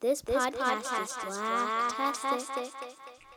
This, this podcast, podcast is blacktastic. Welcome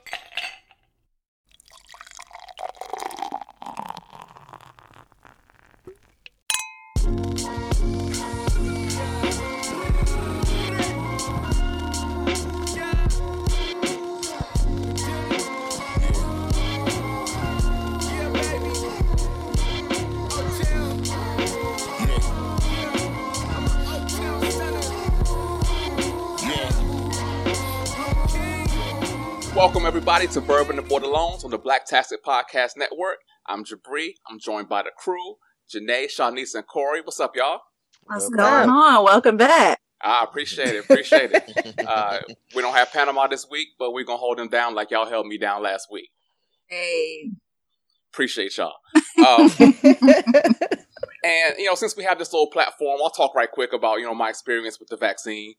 everybody to Bourbon and Bordelons on the Blacktastic Podcast Network. I'm Jabri. I'm joined by the crew, Janae, Shawnice, and Corey. What's up, y'all? What's going on? Welcome back. I appreciate it. Appreciate it. Uh, we don't have Panama this week, but we're gonna hold them down like y'all held me down last week. Hey. Appreciate y'all. Um, and you know, since we have this little platform, I'll talk right quick about you know my experience with the vaccine.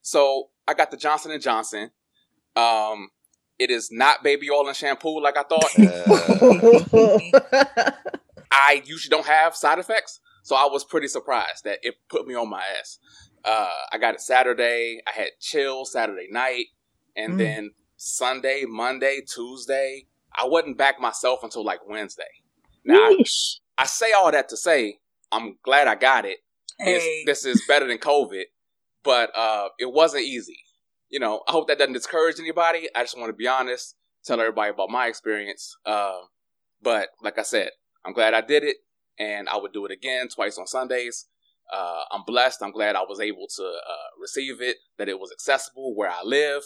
So I got the Johnson and Johnson. Um, it is not baby oil and shampoo like I thought. I usually don't have side effects, so I was pretty surprised that it put me on my ass. Uh, I got it Saturday. I had chill Saturday night, and Mm. then Sunday, Monday, Tuesday. I wasn't back myself until like Wednesday. Now I, I say all that to say I'm glad I got it. Hey. this is better than COVID, but uh, it wasn't easy. You know, I hope that doesn't discourage anybody. I just want to be honest, tell everybody about my experience. Uh, but like I said, I'm glad I did it, and I would do it again twice on Sundays. Uh, I'm blessed. I'm glad I was able to uh, receive it, that it was accessible where I live.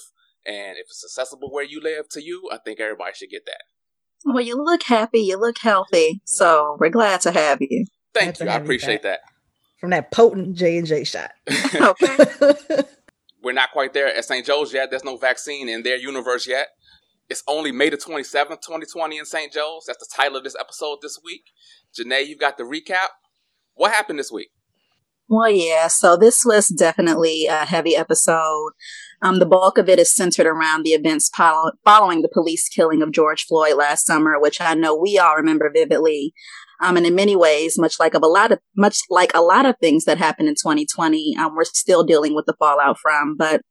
And if it's accessible where you live to you, I think everybody should get that. Well, you look happy. You look healthy. So we're glad to have you. Thank Glad you. I have you appreciate that. from that potent J and J shot. Okay. We're not quite there at St. Joe's yet. There's no vaccine in their universe yet. It's only May the 27th, 2020 in St. Joe's. That's the title of this episode this week. Janae, you've got the recap. What happened this week? Well, yeah. So this was definitely a heavy episode. Um, the bulk of it is centered around the events follow- following the police killing of George Floyd last summer, which I know we all remember vividly. Um, and in many ways, much like of a lot of, much like a lot of things that happened in 2020, um, we're still dealing with the fallout from. But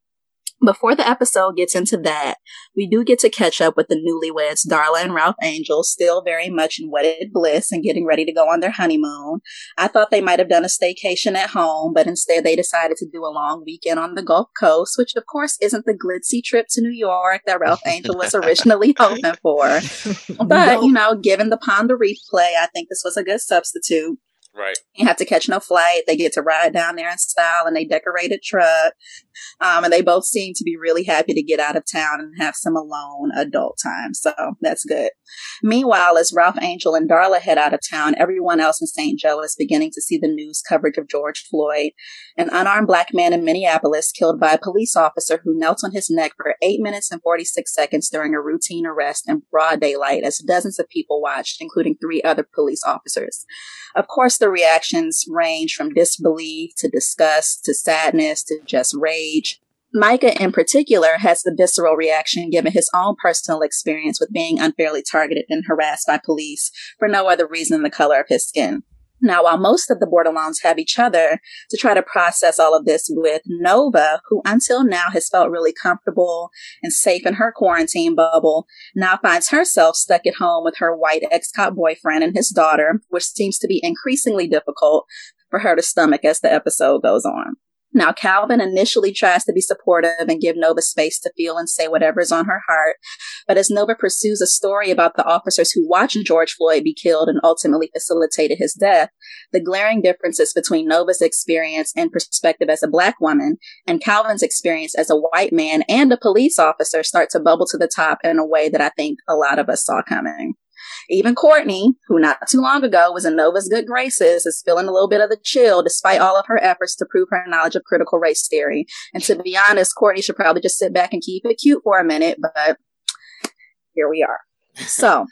before the episode gets into that, we do get to catch up with the newlyweds, Darla and Ralph Angel, still very much in wedded bliss and getting ready to go on their honeymoon. I thought they might have done a staycation at home, but instead they decided to do a long weekend on the Gulf Coast, which of course isn't the glitzy trip to New York that Ralph Angel was originally hoping for. But, you know, given the Pond the Reef play, I think this was a good substitute. Right. You have to catch no flight. They get to ride down there in style and they decorated truck. Um, and they both seem to be really happy to get out of town and have some alone adult time. So that's good. Meanwhile, as Ralph Angel and Darla head out of town, everyone else in St. Joe is beginning to see the news coverage of George Floyd, an unarmed black man in Minneapolis killed by a police officer who knelt on his neck for eight minutes and 46 seconds during a routine arrest in broad daylight as dozens of people watched, including three other police officers. Of course, the reactions range from disbelief to disgust to sadness to just rage. Micah, in particular, has the visceral reaction given his own personal experience with being unfairly targeted and harassed by police for no other reason than the color of his skin. Now, while most of the Bordelons have each other to try to process all of this with, Nova, who until now has felt really comfortable and safe in her quarantine bubble, now finds herself stuck at home with her white ex-cop boyfriend and his daughter, which seems to be increasingly difficult for her to stomach as the episode goes on. Now, Calvin initially tries to be supportive and give Nova space to feel and say whatever is on her heart. But as Nova pursues a story about the officers who watched George Floyd be killed and ultimately facilitated his death, the glaring differences between Nova's experience and perspective as a black woman and Calvin's experience as a white man and a police officer start to bubble to the top in a way that I think a lot of us saw coming. Even Courtney, who not too long ago was in Nova's good graces, is feeling a little bit of the chill despite all of her efforts to prove her knowledge of critical race theory. And to be honest, Courtney should probably just sit back and keep it cute for a minute, but here we are. So,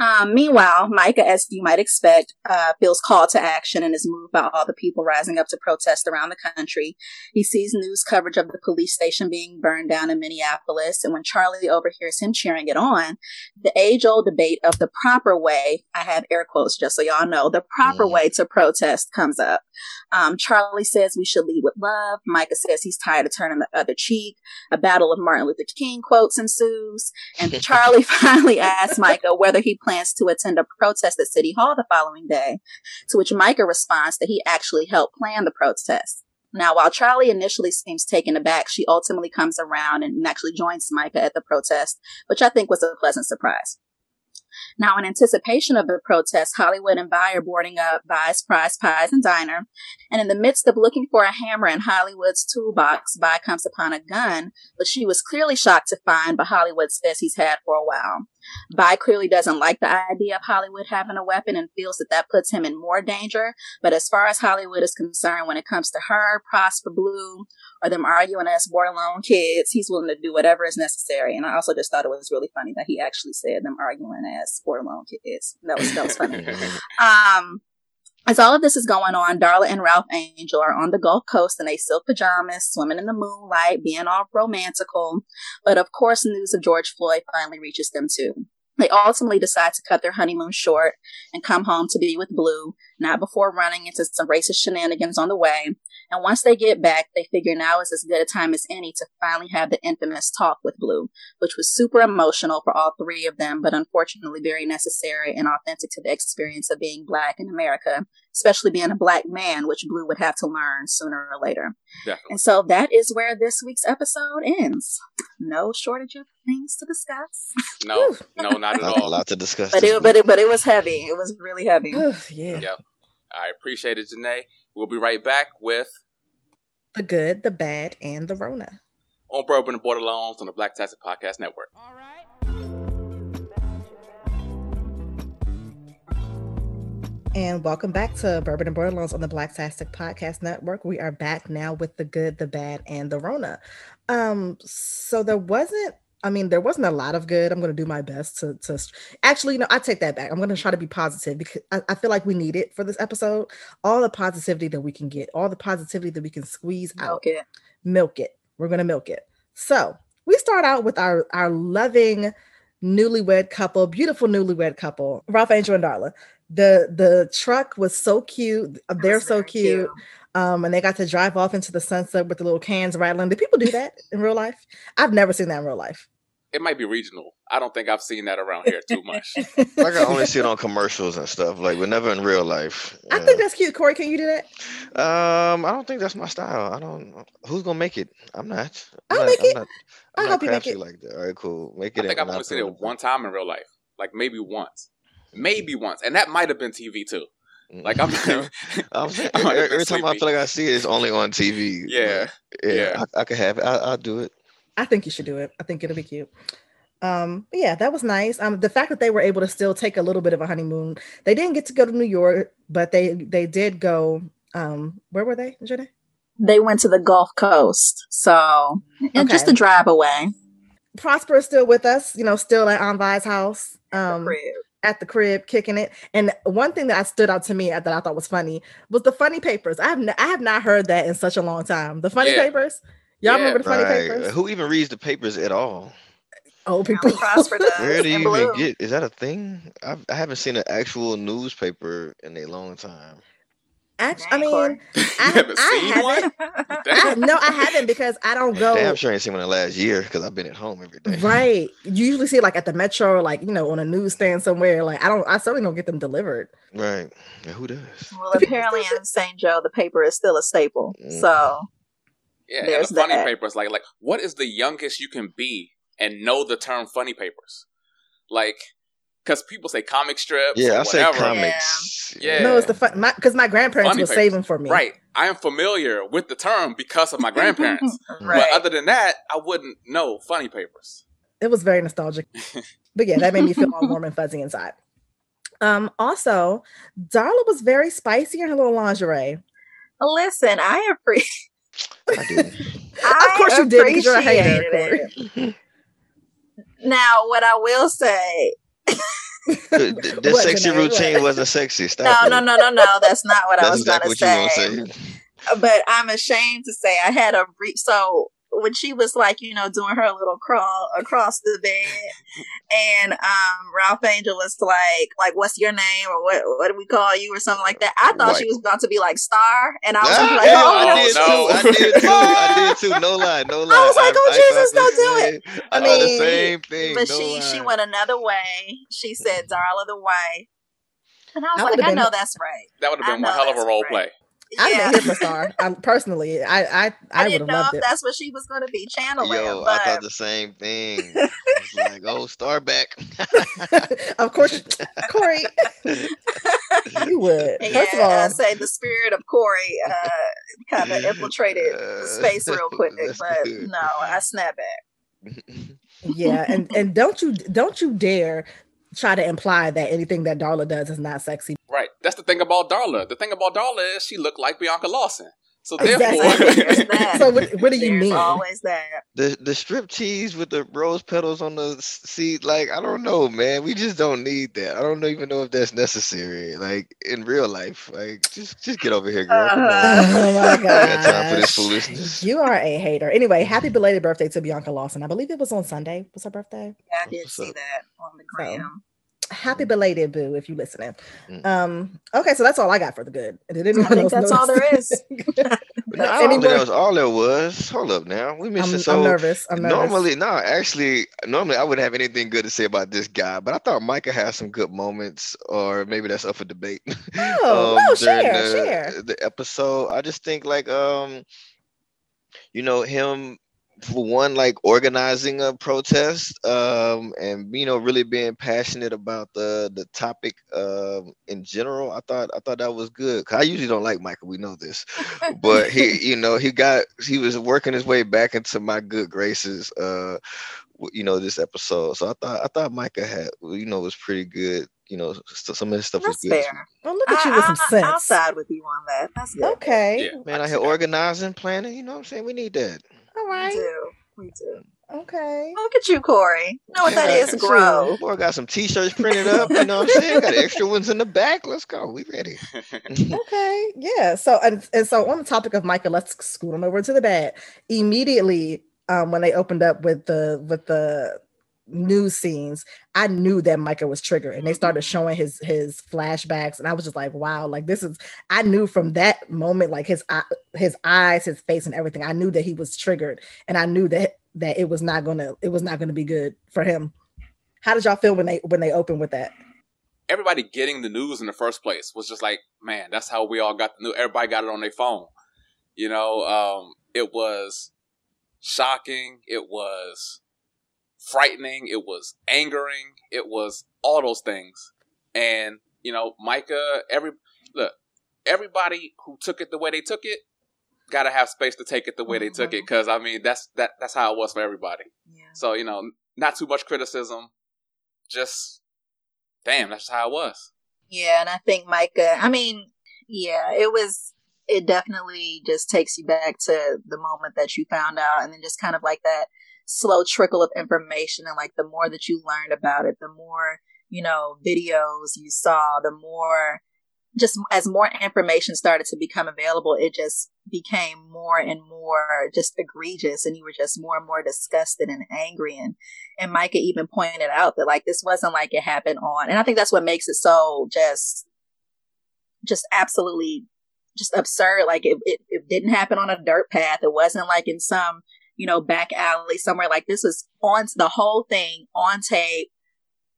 Um, meanwhile, Micah, as you might expect, uh, feels called to action and is moved by all the people rising up to protest around the country. He sees news coverage of the police station being burned down in Minneapolis, and when Charley overhears him cheering it on, the age-old debate of the proper way, I have air quotes just so y'all know, the proper Mhm. way to protest comes up. Um, Charley says we should lead with love. Micah says he's tired of turning the other cheek. A battle of Martin Luther King quotes ensues. And Charley finally asks Micah whether he plans to attend a protest at City Hall the following day, to which Micah responds that he actually helped plan the protest. Now, while Charley initially seems taken aback, she ultimately comes around and actually joins Micah at the protest, which I think was a pleasant surprise. Now, in anticipation of the protest, Hollywood and Vi are boarding up Vi's Prize Pies and Diner. And in the midst of looking for a hammer in Hollywood's toolbox, Vi comes upon a gun, which she was clearly shocked to find, but Hollywood says he's had for a while. Vi clearly doesn't like the idea of Hollywood having a weapon and feels that that puts him in more danger. But as far as Hollywood is concerned, when it comes to her, Prosper Blue, or them arguing as Bordelon kids, he's willing to do whatever is necessary. And I also just thought it was really funny that he actually said them arguing as Bordelon kids. That was that was funny. Um, as all of this is going on, Darla and Ralph Angel are on the Gulf Coast in a silk pajamas, swimming in the moonlight, being all romantical. But of course, news of George Floyd finally reaches them too. They ultimately decide to cut their honeymoon short and come home to be with Blue, not before running into some racist shenanigans on the way. And once they get back, they figure now is as good a time as any to finally have the infamous talk with Blue, which was super emotional for all three of them, but unfortunately very necessary and authentic to the experience of being black in America, especially being a black man, which Blue would have to learn sooner or later. Definitely. And so that is where this week's episode ends. No shortage of things to discuss, No, no, not at Not a all. lot to discuss. but it, but it, but it was heavy. It was really heavy. yeah. Yeah. I appreciate it, Janae. We'll be right back with The good, the bad, and the Rona. On Bourbon and Bordelons on the Blacktastic Podcast Network. And welcome back to Bourbon and Bordelons on the Black Tastic Podcast Network. We are back now with the good, the bad, and the Rona. Um, so there wasn't, I mean, there wasn't a lot of good. I'm gonna do my best to to actually, you know, I take that back. I'm gonna try to be positive because I, I feel like we need it for this episode. All the positivity that we can get, all the positivity that we can squeeze out Okay. milk it. We're gonna milk it. So we start out with our our loving newlywed couple, beautiful newlywed couple, Ralph Angel and Darla. The the truck was so cute. Uh, They're so very cute. Um, and they got to drive off into the sunset with the little cans rattling. Do people do that in real life? I've never seen that in real life. It might be regional. I don't think I've seen that around here too much. Like I only see it on commercials and stuff. Like, but never in real life. I Yeah. think that's cute. Corey, can you do that? Um, I don't think that's my style. I don't. Who's gonna make it? I'm not. I'm I'll not, make I'm it. Not, I I'm not hope you make crafty it. like that. All right, cool. Make it. I think I've only seen it one time in real life. Like maybe once. Maybe once. And that might have been TV too. Like I'm I'm I might every, every time I feel like I see it, it's only on TV. Yeah. Yeah. yeah. I, I could have it. I, I'll do it. I think you should do it. I think it'll be cute. Um, yeah, that was nice. Um, the fact that they were able to still take a little bit of a honeymoon. They didn't get to go to New York, but they they did go. Um, where were they, Janae? They went to the Gulf Coast, so and just Okay. a drive away. Prosper is still with us. You know, still at Aunt house. Um, at the crib, kicking it. And one thing that I stood out to me that I thought was funny was the funny papers. I have n- I have not heard that in such a long time. The funny Yeah. papers. Y'all Yeah. remember the funny Right. papers? Who even reads the papers at all? Old people. Only Prosper does. Where do you even get? Is that a thing? I've, I haven't seen an actual newspaper in a long time. Actually, I mean, I, haven't I haven't. I, no, I haven't because I don't go. Damn sure I ain't seen one in the last year because I've been at home every day. Right. You usually see it like at the metro or like, you know, on a newsstand somewhere. Like I don't I certainly don't get them delivered. Right. Yeah, who does? Well, apparently in St. Joe, the paper is still a staple. Mm. So Yeah, and There's the funny that. papers, like like what is the youngest you can be and know the term funny papers? Like, because people say comic strips, Yeah, or I say whatever. comics. Yeah. No, it's the fun my because my grandparents Funny were papers. saving for me. Right, I am familiar with the term because of my grandparents. right. But other than that, I wouldn't know funny papers. It was very nostalgic. but yeah, that made me feel all warm and fuzzy inside. Um, also, Darla was very spicy in her little lingerie. Listen, I appreciate. I do. Of course you did because you're a hater. Corey. Now, what I will say The, the sexy it? routine What? wasn't sexy. No, Stop no, it. no, no, no. That's not what I That's was going exactly to say. gonna say. But I'm ashamed to say I had a re- so when she was like, you know, doing her little crawl across the bed, and um, Ralph Angel was like, like, what's your name or what what do we call you or something like that. I thought she was about to be like Star, and I was Ah, like, oh, I no, did no. too. I did too. I did too. No lie, no lie. I was like, oh, I Jesus, the don't do it. I I thought the mean, same thing. but no she she went another way. She said, Darla the wife. And I was I like, I been- know that's right. That would have been one hell of a role right. play. I'd Yeah. have been here for Star. Um, personally, I I, I, I would didn't have know loved if it. that's what she was going to be channeling. Yo, but I thought the same thing. I was like, oh, star back. of course, Corey, you would. yeah, First of all, I say the spirit of Corey uh, kind of infiltrated Uh, space real quick, but good. no, I snap back. yeah, and and don't you don't you dare try to imply that anything that Darla does is not sexy. Right. That's the thing about Darla. The thing about Darla is she looked like Bianca Lawson. So Exactly. therefore, There's. So what, what do you There's mean? always that. the the strip tease with the rose petals on the s- seat, like I don't know, man. We just don't need that. I don't even know if that's necessary, like in real life. Like just just get over here, girl. Uh-huh. Oh my I got time for this foolishness. You are a hater. Anyway, happy belated birthday to Bianca Lawson. I believe it was on Sunday. Was her birthday? Yeah, I did What's see up? that on the gram. Happy belated, boo, if you're listening. Mm. Um, okay, so that's all I got for the good. Did anyone I think else that's all there notice? is. But no, I don't think that was all there was. Hold up now. We missed I'm, it. I'm nervous. I'm nervous. normally, no, actually, normally I wouldn't have anything good to say about this guy, but I thought Micah had some good moments, or maybe that's up for debate. Oh, no, during share, the, share. the episode. I just think like um, you know, him for one, like organizing a protest, um, and you know, really being passionate about the the topic um in general. I thought I thought that was good. 'Cause I usually don't like Micah, we know this, but he, you know, he got he was working his way back into my good graces. Uh, you know, this episode. So I thought I thought Micah had, you know, was pretty good. You know, st- some of his stuff was That's good. fair. Well, look at you with some I, sense. I, I'll side with you on that. That's good. Okay. Yeah. Man, I I see here that. organizing, planning. You know what I'm saying? We need that. All We do. We do. Okay. Look at you, Corey. You know what that Yeah, is? shoot. Grow. Boy, got some t-shirts printed up. You know what I'm saying? Got extra ones in the back. Let's go. We ready. Okay. Yeah. So and, and so on the topic of Micah, let's scoot on over to the bad. Immediately, um, when they opened up with the with the news scenes, I knew that Micah was triggered, and they started showing his his flashbacks, and I was just like, wow, like this is. I knew from that moment, like his his eyes, his face, and everything. I knew that he was triggered, and I knew that that it was not gonna it was not gonna be good for him. How did y'all feel when they when they opened with that? Everybody getting the news in the first place was just like, man, that's how we all got the news. Everybody got it on their phone. You know, um, it was shocking. It was frightening. It was angering. It was all those things. And, you know, Micah, every, look, everybody who took it the way they took it, got to have space to take it the way they took it. Mm-hmm. Cause I mean, that's, that, that's how it was for everybody. Yeah. So, you know, not too much criticism. Just, damn, that's how it was. Yeah, and I think Micah, I mean, yeah, it was, it definitely just takes you back to the moment that you found out, and then just kind of like that slow trickle of information. And like the more that you learned about it, the more, you know, videos you saw, the more, just as more information started to become available, it just became more and more just egregious, and you were just more and more disgusted and angry. And and Micah even pointed out that like this wasn't like it happened on, and I think that's what makes it so just, just absolutely, just absurd. Like it, it, it didn't happen on a dirt path. It wasn't like in some, you know, back alley somewhere. Like this was on the whole thing on tape.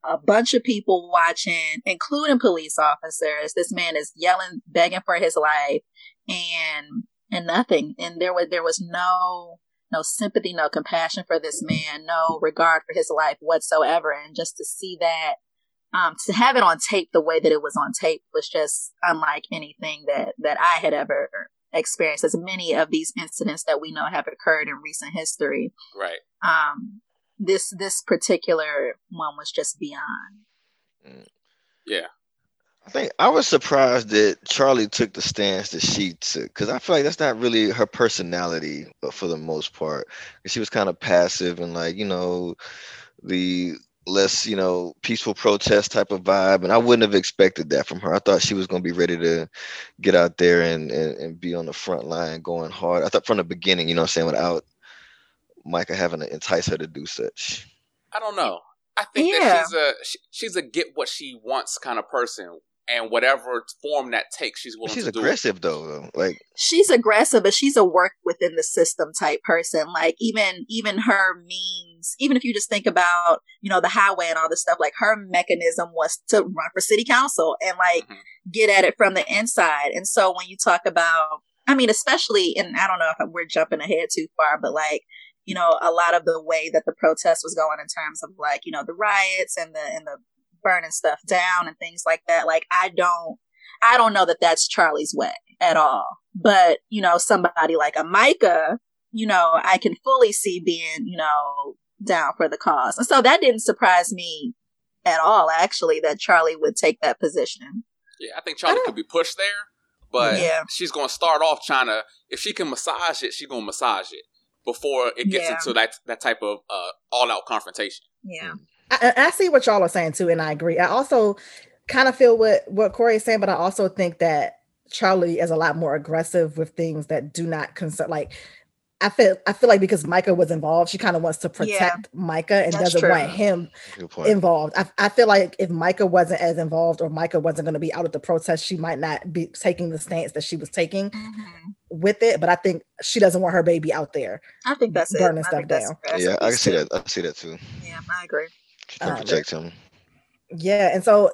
A bunch of people watching, including police officers. This man is yelling, begging for his life, and and nothing. And there was there was no no sympathy, no compassion for this man, no regard for his life whatsoever. And just to see that, um, to have it on tape the way that it was on tape was just unlike anything that that I had ever experienced. As many of these incidents that we know have occurred in recent history, Right. um, this this particular one was just beyond. Yeah. I think I was surprised that Charley took the stance that she took because I feel like that's not really her personality, but for the most part, she was kind of passive and like you know, the less, you know, peaceful protest type of vibe. And I wouldn't have expected that from her. I thought she was going to be ready to get out there and, and, and be on the front line going hard. I thought from the beginning, you know I'm saying, without Micah having to entice her to do such. I don't know. I think Yeah. that she's a she, she's a get what she wants kind of person, and whatever form that takes, she's willing She's to do. She's aggressive though, though. Like she's aggressive, but she's a work within the system type person. Like even even her means, even if you just think about you know the highway and all this stuff, like her mechanism was to run for city council and like Mhm. get at it from the inside. And so when you talk about, I mean, especially, and I don't know if we're jumping ahead too far, but like you know a lot of the way that the protest was going in terms of like you know the riots and the and the burning stuff down and things like that. Like I don't. I don't know that that's Charley's way at all. But, you know, somebody like a Micah, you know, I can fully see being, you know, down for the cause. And so that didn't surprise me at all, actually, that Charley would take that position. Yeah, I think Charley I could be pushed there, but Yeah. she's going to start off trying to. If she can massage it, she's going to massage it before it gets Yeah. into that that type of uh, all out confrontation. Yeah. I, I see what y'all are saying too, and I agree. I also kind of feel what what Corey is saying, but I also think that Charley is a lot more aggressive with things that do not concern. Like, I feel I feel like because Micah was involved, she kind of wants to protect Yeah. Micah and doesn't true. want him involved. I, I feel like if Micah wasn't as involved or Micah wasn't going to be out at the protest, she might not be taking the stance that she was taking Mhm. with it. But I think she doesn't want her baby out there. I think that's. Burning I stuff think that's down. yeah, I can see that. I see that too. Yeah, I agree. She can Uh, protect him. Yeah, and so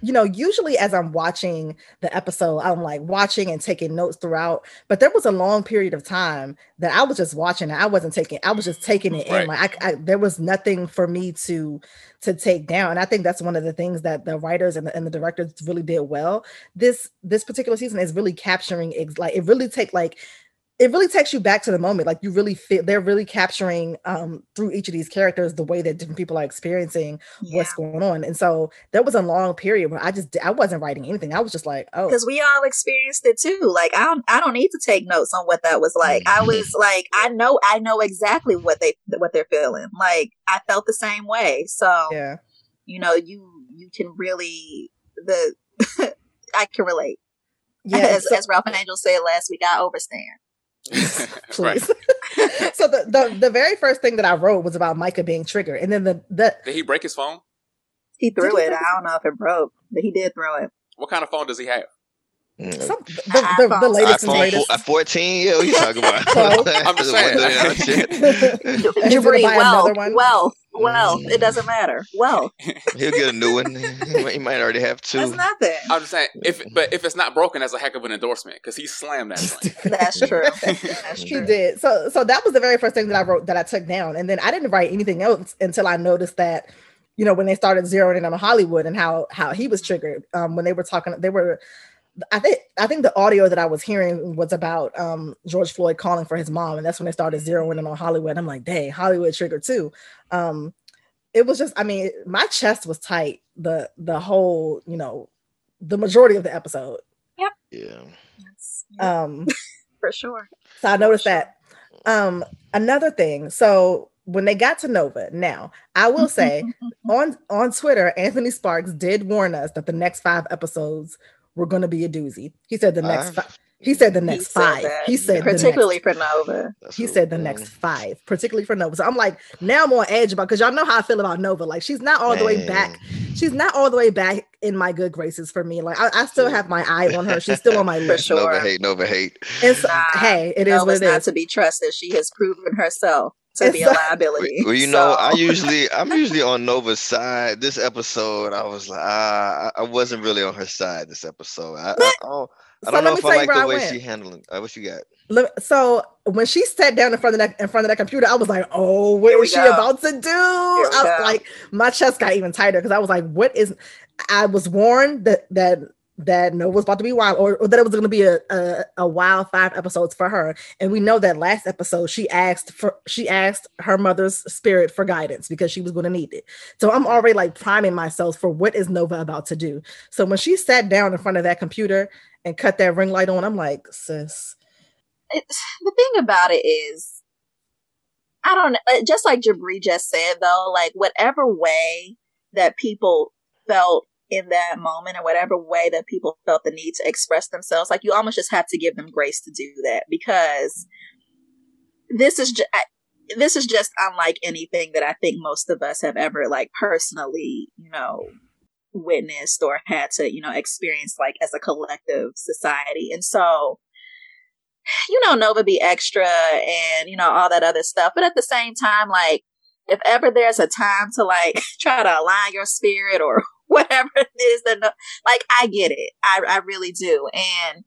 you know, usually as I'm watching the episode, I'm like watching and taking notes throughout. But there was a long period of time that I was just watching it. I wasn't taking. I was just taking it Right. in. Like I, I, there was nothing for me to to take down. And I think that's one of the things that the writers and the, and the directors really did well. This this particular season is really capturing. Ex- like it really take like it really takes you back to the moment like you really feel they're really capturing um through each of these characters the way that different people are experiencing Yeah. what's going on. And so there was a long period where I just I wasn't writing anything. I was just like, oh, because we all experienced it too. Like I don't, I don't need to take notes on what that was like. I was like, I know, I know exactly what they what they're feeling. Like I felt the same way. So yeah, you know, you you can really the I can relate. yeah. as, so- as Ralph and Angel said last week, I overstand. right. please. so the, the the very first thing that I wrote was about Micah being triggered, and then the the Did he break his phone? He threw Did it. throw I don't know if it broke, but he did throw it. What kind of phone does he have? Mm, some the, the, the latest and iPhone greatest. four- uh, 14? Yeah, what you talking about? So- I'm just saying. Yeah, shit. He's gonna Jabri, buy wealth, another one. wealth, wealth. It doesn't matter. Well, He'll get a new one. He might, already have two. That's nothing. I'm just saying, if but if it's not broken, that's a heck of an endorsement because he slammed that joint. That's true. That's He did. So so that was the very first thing that I wrote that I took down. And then I didn't write anything else until I noticed that, you know, when they started zeroing in on Hollywood and how how he was triggered. Um when they were talking, they were I think I think the audio that I was hearing was about um George Floyd calling for his mom, and that's when they started zeroing in on Hollywood. I'm like, dang, Hollywood triggered too. Um it was just, I mean, my chest was tight the the whole, you know, the majority of the episode. Yeah. Yes. Yeah, Um for sure. So I noticed Sure. that. Um, another thing. So when they got to Nova, now I will say on on Twitter, Anthony Sparks did warn us that the next five episodes were going to be a doozy. He said the next Five? five. He said the He next said five. that. He said the next- particularly for Nova. That's he said the mm. next five, particularly for Nova. So I'm like, now I'm on edge about because y'all know how I feel about Nova. Like she's not all the way back. She's not all the way back in my good graces for me. Like I, I still have my eye on her. She's still on my For list. sure. Nova hate, Nova hate. And so, Nah, hey, it is Nova's what it not is. to be trusted. She has proven herself to be a It's- liability. Well, you know, I usually I'm usually on Nova's side. This episode, I was like, ah, I I wasn't really on her side this episode. I, I, I don't, I So don't let know me if tell I you like the I way went. she handling. Uh, what you got? So when she sat down in front of that in front of that computer, I was like, "Oh, what Here we is she go. about to do?" I was go. like, my chest got even tighter because I was like, "What is?" I was warned that that that Nova was about to be wild, or, or that it was going to be a, a a wild five episodes for her. And we know that last episode she asked for she asked her mother's spirit for guidance because she was going to need it. So I'm already like priming myself for what is Nova about to do. So when she sat down in front of that computer and cut that ring light on, I'm like, sis. it's the thing about it is I don't know. Uh, just like Jabri just said, though, like whatever way that people felt in that moment, or whatever way that people felt the need to express themselves, like you almost just have to give them grace to do that because this is just. This is just unlike anything that I think most of us have ever like personally, you know, witnessed or had to, you know, experience like as a collective society. And so, you know, Nova be extra and, you know, all that other stuff. But at the same time, like, if ever there's a time to like try to align your spirit or whatever it is that, like, I get it. I, I really do. And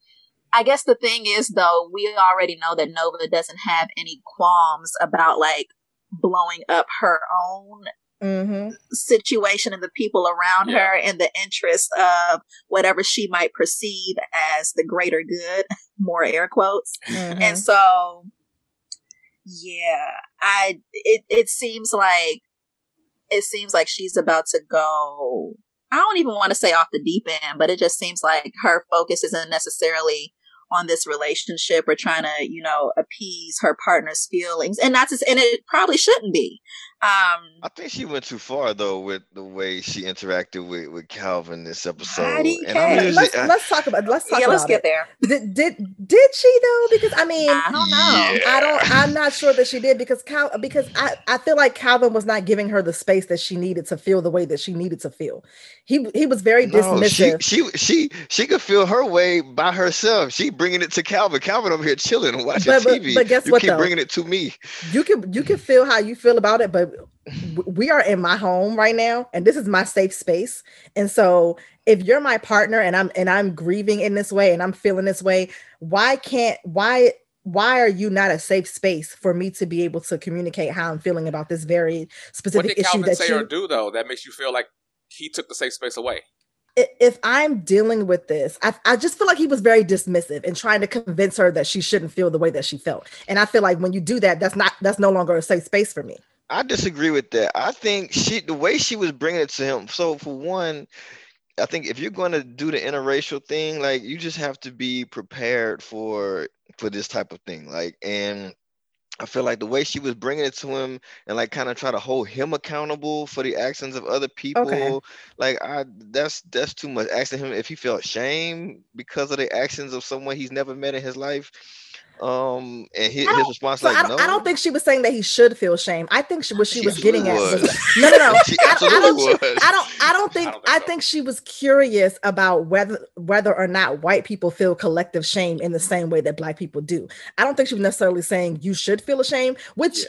I guess the thing is, though, we already know that Nova doesn't have any qualms about like blowing up her own mm-hmm. situation and the people around yeah. her in the interest of whatever she might perceive as the greater good, more air quotes. Mm-hmm. And so, yeah, I, it, it seems like, it seems like she's about to go I don't even want to say off the deep end, but it just seems like her focus isn't necessarily on this relationship or trying to, you know, appease her partner's feelings. And not to, and it probably shouldn't be. Um, I think she went too far though with the way she interacted with, with Calvin this episode. And usually, let's, I, let's, talk about let's talk yeah, let's get it. there. Did, did did she though? Because I mean, I don't know. Yeah. I don't. I'm not sure that she did because Cal because I I feel like Calvin was not giving her the space that she needed to feel the way that she needed to feel. He he was very no, dismissive. She, she she she could feel her way by herself. She bringing it to Calvin. Calvin over here chilling and watching but, TV. But guess you what? Keep though? bringing it to me. You can you can feel how you feel about it, but we are in my home right now and this is my safe space and so if you're my partner and i'm and i'm grieving in this way and i'm feeling this way why can't why why are you not a safe space for me to be able to communicate how i'm feeling about this very specific what did issue Calvin that say you or do though that makes you feel like he took the safe space away if I'm dealing with this, I, I just feel like he was very dismissive and trying to convince her that she shouldn't feel the way that she felt. And I feel like when you do that, that's not that's no longer a safe space for me. I disagree with that. I think she the way she was bringing it to him. So for one, I think if you're going to do the interracial thing, like you just have to be prepared for for this type of thing. Like and I feel like the way she was bringing it to him and like kind of try to hold him accountable for the actions of other people, okay. like I that's that's too much. Asking him if he felt shame because of the actions of someone he's never met in his life um, and his, his response so like, I no. I don't think she was saying that he should feel shame. I think she, what she, she was getting was. at was no, no, no. she absolutely I, I, don't, was. I don't. I don't think. I, don't think, I think she was curious about whether whether or not white people feel collective shame in the same way that black people do. I don't think she was necessarily saying you should feel ashamed, which. Yeah.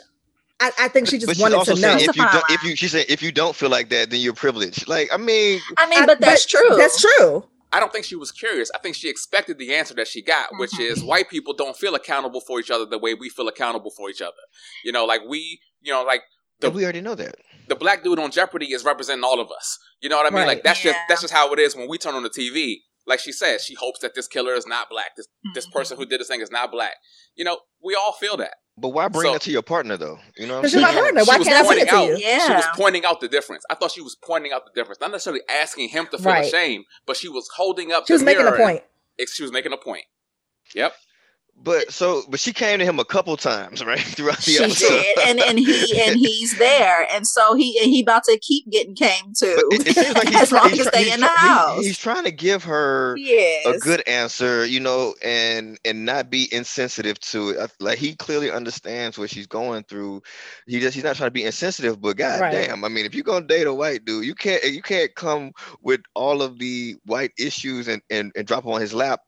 I, I, think she just wanted to know. If you don't, if you, she said, if you don't feel like that, then you're privileged. Like, I mean, I mean, but that's true. That's true. I don't think she was curious. I think she expected the answer that she got, which mm-hmm. is white people don't feel accountable for each other the way we feel accountable for each other. You know, like we, you know, like the, we already know that the black dude on Jeopardy is representing all of us. You know what I mean? Right. Like that's yeah. just that's just how it is when we turn on the TV. Like she says, she hopes that this killer is not black. This mm-hmm. this person who did this thing is not black. You know, we all feel that. But why bring so, that to your partner though? You know, because you're my partner. Why can't I bring it to you? Yeah. She was pointing out the difference. I thought she was pointing out the difference, not necessarily asking him to feel right. ashamed, but she was holding up. She was making a point. And, she was making a point. Yep. But so, but she came to him a couple times, right, throughout the she episode. Did, and and he and he's there, and so he and he about to keep getting came to. It, like as long as they in the house. he's trying to give her yes. a good answer, you know, and and not be insensitive to it. Like he clearly understands what she's going through. He just he's not trying to be insensitive, but god right. damn, I mean, if you're gonna date a white dude, you can't you can't come with all of the white issues and and, and drop on his lap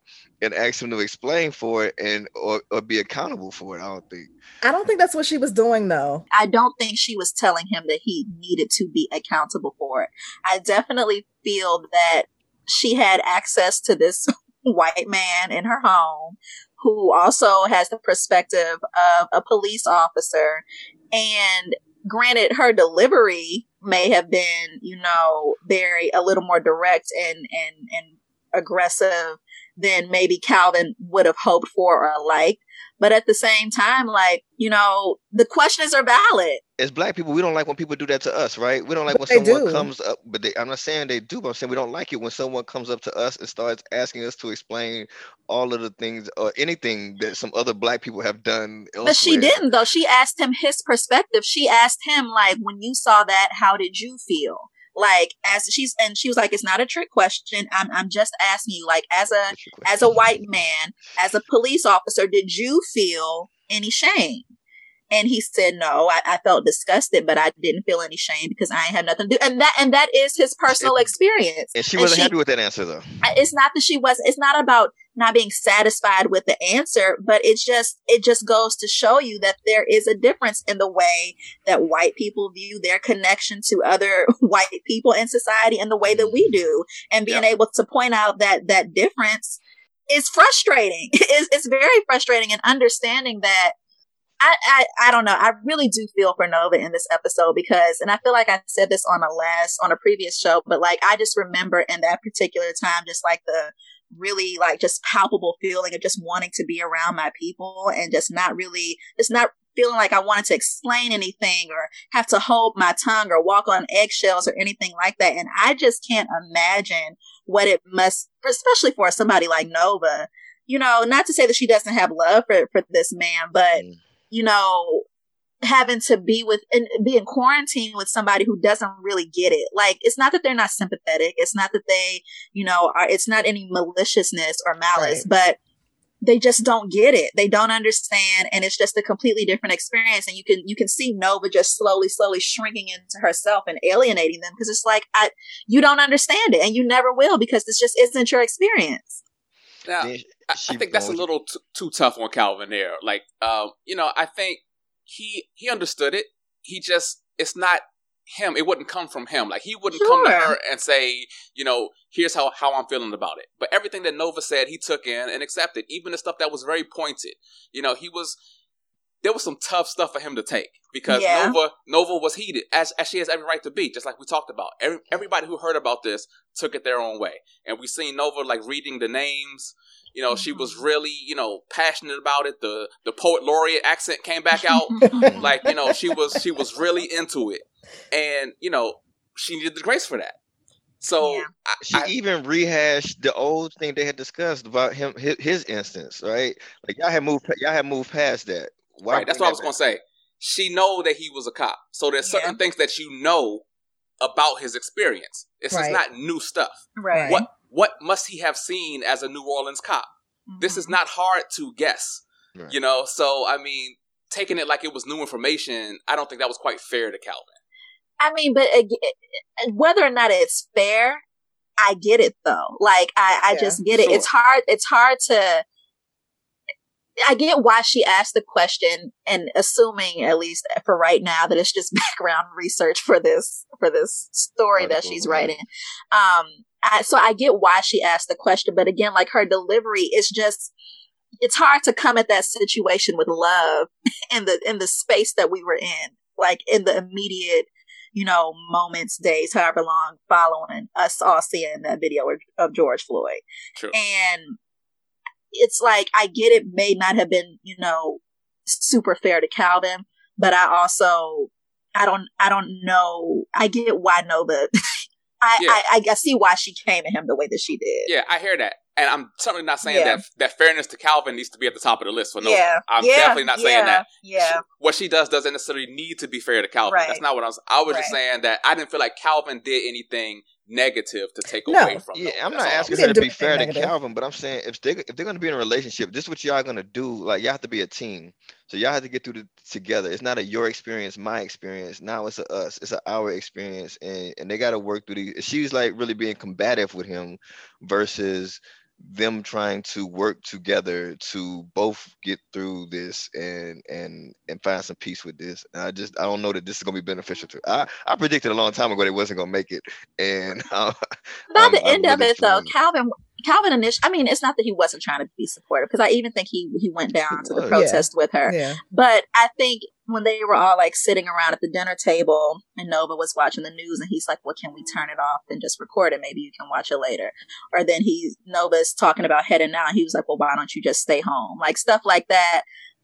and ask him to explain for it and or, or be accountable for it. I don't think. I don't think that's what she was doing though. I don't think she was telling him that he needed to be accountable for it. I definitely feel that she had access to this white man in her home who also has the perspective of a police officer and granted her delivery may have been you know very a little more direct and and and aggressive than maybe Calvin would have hoped for or liked. But at the same time, like, you know, the questions are valid. As black people, we don't like when people do that to us, right? We don't like But when someone do. comes up, but they, I'm not saying they do, but I'm saying we don't like it when someone comes up to us and starts asking us to explain all of the things or anything that some other black people have done. But she didn't though. She asked him his perspective. She asked him like, when you saw that, how did you feel? Like as she's and she was like, it's not a trick question. I'm I'm just asking you, like as a as a white man, as a police officer, did you feel any shame? And he said, no, I, I felt disgusted, but I didn't feel any shame because I ain't had nothing to do. And that, and that is his personal It- experience. And she and wasn't she- happy with that answer though. It's not that she was it's not about not being satisfied with the answer but it's just it just goes to show you that there is a difference in the way that white people view their connection to other white people in society and the way that we mm-hmm. do. And being able to point out that that difference is frustrating. It's, it's very frustrating and understanding that I, I I don't know. I really do feel for Nova in this episode because, and I feel like I said this on a last on a previous show, but like I just remember in that particular time, just like the really like just palpable feeling of just wanting to be around my people and just not really, just not feeling like I wanted to explain anything or have to hold my tongue or walk on eggshells or anything like that. And I just can't imagine what it must, especially for somebody like Nova. You know, not to say that she doesn't have love for for this man, but Mm. you know, having to be with and be in quarantine with somebody who doesn't really get it. Like, it's not that they're not sympathetic. It's not that they, you know, are, it's not any maliciousness or malice, Right. but they just don't get it. They don't understand. And it's just a completely different experience. And you can, you can see Nova just slowly, slowly shrinking into herself and alienating them because it's like, I, you don't understand it and you never will because this just isn't your experience. Now, I, I think that's a little t- too tough on Calvin there. Like, um, you know, I think he he understood it. He just it's not him. It wouldn't come from him. Like he wouldn't come to her and say, you know, here's how how I'm feeling about it. But everything that Nova said, he took in and accepted. Even the stuff that was very pointed. You know, he was. There was some tough stuff for him to take because Yeah. Nova Nova was heated as as she has every right to be, just like we talked about. Every, everybody who heard about this took it their own way, and we seen Nova like reading the names. You know, she mm-hmm. was really, you know, passionate about it. The the poet laureate accent came back out. like, you know, she was she was really into it. And, you know, she needed the grace for that. So Yeah. I, She I- even rehashed the old thing they had discussed about him, his, his instance, right? Like y'all had moved, y'all had moved past that. Why right, that's bring what I was gonna say. She know that he was a cop. So there's certain Yeah. things that you know about his experience. It's just Right. not new stuff. right. What what must he have seen as a New Orleans cop? This is Mhm. not hard to guess. Right. You know, so I mean, taking it like it was new information, I don't think that was quite fair to Calvin. I mean, but ag- whether or not it's fair, I get it though. Like I, I Yeah, just get it. sure. It's hard. It's hard to. I get why she asked the question, and assuming at least for right now that it's just background research for this for this story that Article, she's right. writing. Um, I, so I get why she asked the question, but again, like her delivery is just. It's hard to come at that situation with love in the in the space that we were in, like in the immediate you know, moments, days, however long following us all seeing that video of- of George Floyd. True. And it's like, I get it may not have been, you know, super fair to Calvin, but I also, I don't, I don't know. I get why Nova, I, Yeah. I, I, see why she came at him the way that she did. Yeah, I hear that. And I'm certainly not saying Yeah. that that fairness to Calvin needs to be at the top of the list for no. Yeah, I'm yeah, definitely not saying that. Yeah. She- what she does doesn't necessarily need to be fair to Calvin. Right. That's not what I was. I was just saying that I didn't feel like Calvin did anything negative to take No. away from. Yeah, Nova. I'm That's not all asking was her to be fair to. Calvin, but I'm saying if they if they're gonna be in a relationship, this is what y'all gonna do. Like y'all have to be a team. So y'all have to get through the together. It's not a your experience, my experience. Now it's a us. It's a our experience, and and they got to work through the. She's like really being combative with him, versus them trying to work together to both get through this and and and find some peace with this. And I just I don't know that this is gonna be beneficial to. I I predicted a long time ago they wasn't gonna make it, and uh, By I'm- the I'm end of it, though, feeling- Calvin, Calvin initially, I mean, it's not that he wasn't trying to be supportive because I even think he he went down He to the was. protest with her. Yeah. But I think when they were all like sitting around at the dinner table and Nova was watching the news and he's like, Well, can we turn it off and just record it? Maybe you can watch it later. Or then he's Nova's talking about heading out. He was like, Well, why don't you just stay home? Like stuff like that.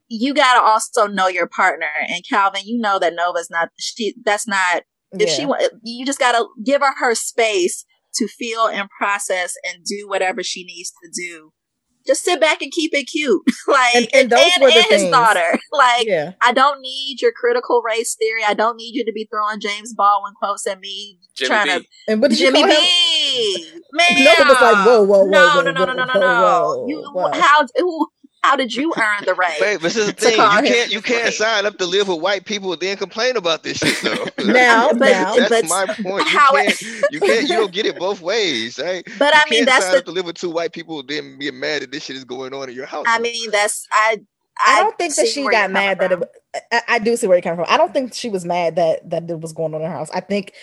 you gotta also know your partner. And Calvin, you know that Nova's not she. That's not if she Yeah. wa- you just gotta give her her space to feel and process and do whatever she needs to do. Just sit back and keep it cute, like And- and those were the and his daughter. Like yeah. I don't need your critical race theory. I don't need you to be throwing James Baldwin quotes at me, Jimmy trying B. And what to did you Jimmy call him? B. Man, Nova was like, whoa, whoa, whoa, no, whoa, no, no, no, no, no, whoa, no. whoa, You, whoa. how? who- How did you earn the right? Wait, but this is the To thing. You can't you can't sign up to live with white people and then complain about this shit though. Now, But- That's but my point. You how- can't, you can't you don't get it both ways, right? But I mean, can't that's sign the. up to live with two white people then be mad that this shit is going on in your house. I mean, that's I. I don't think that she got you're mad that it. I, I do see where you're coming from. I don't think she was mad that that it was going on in her house. I think,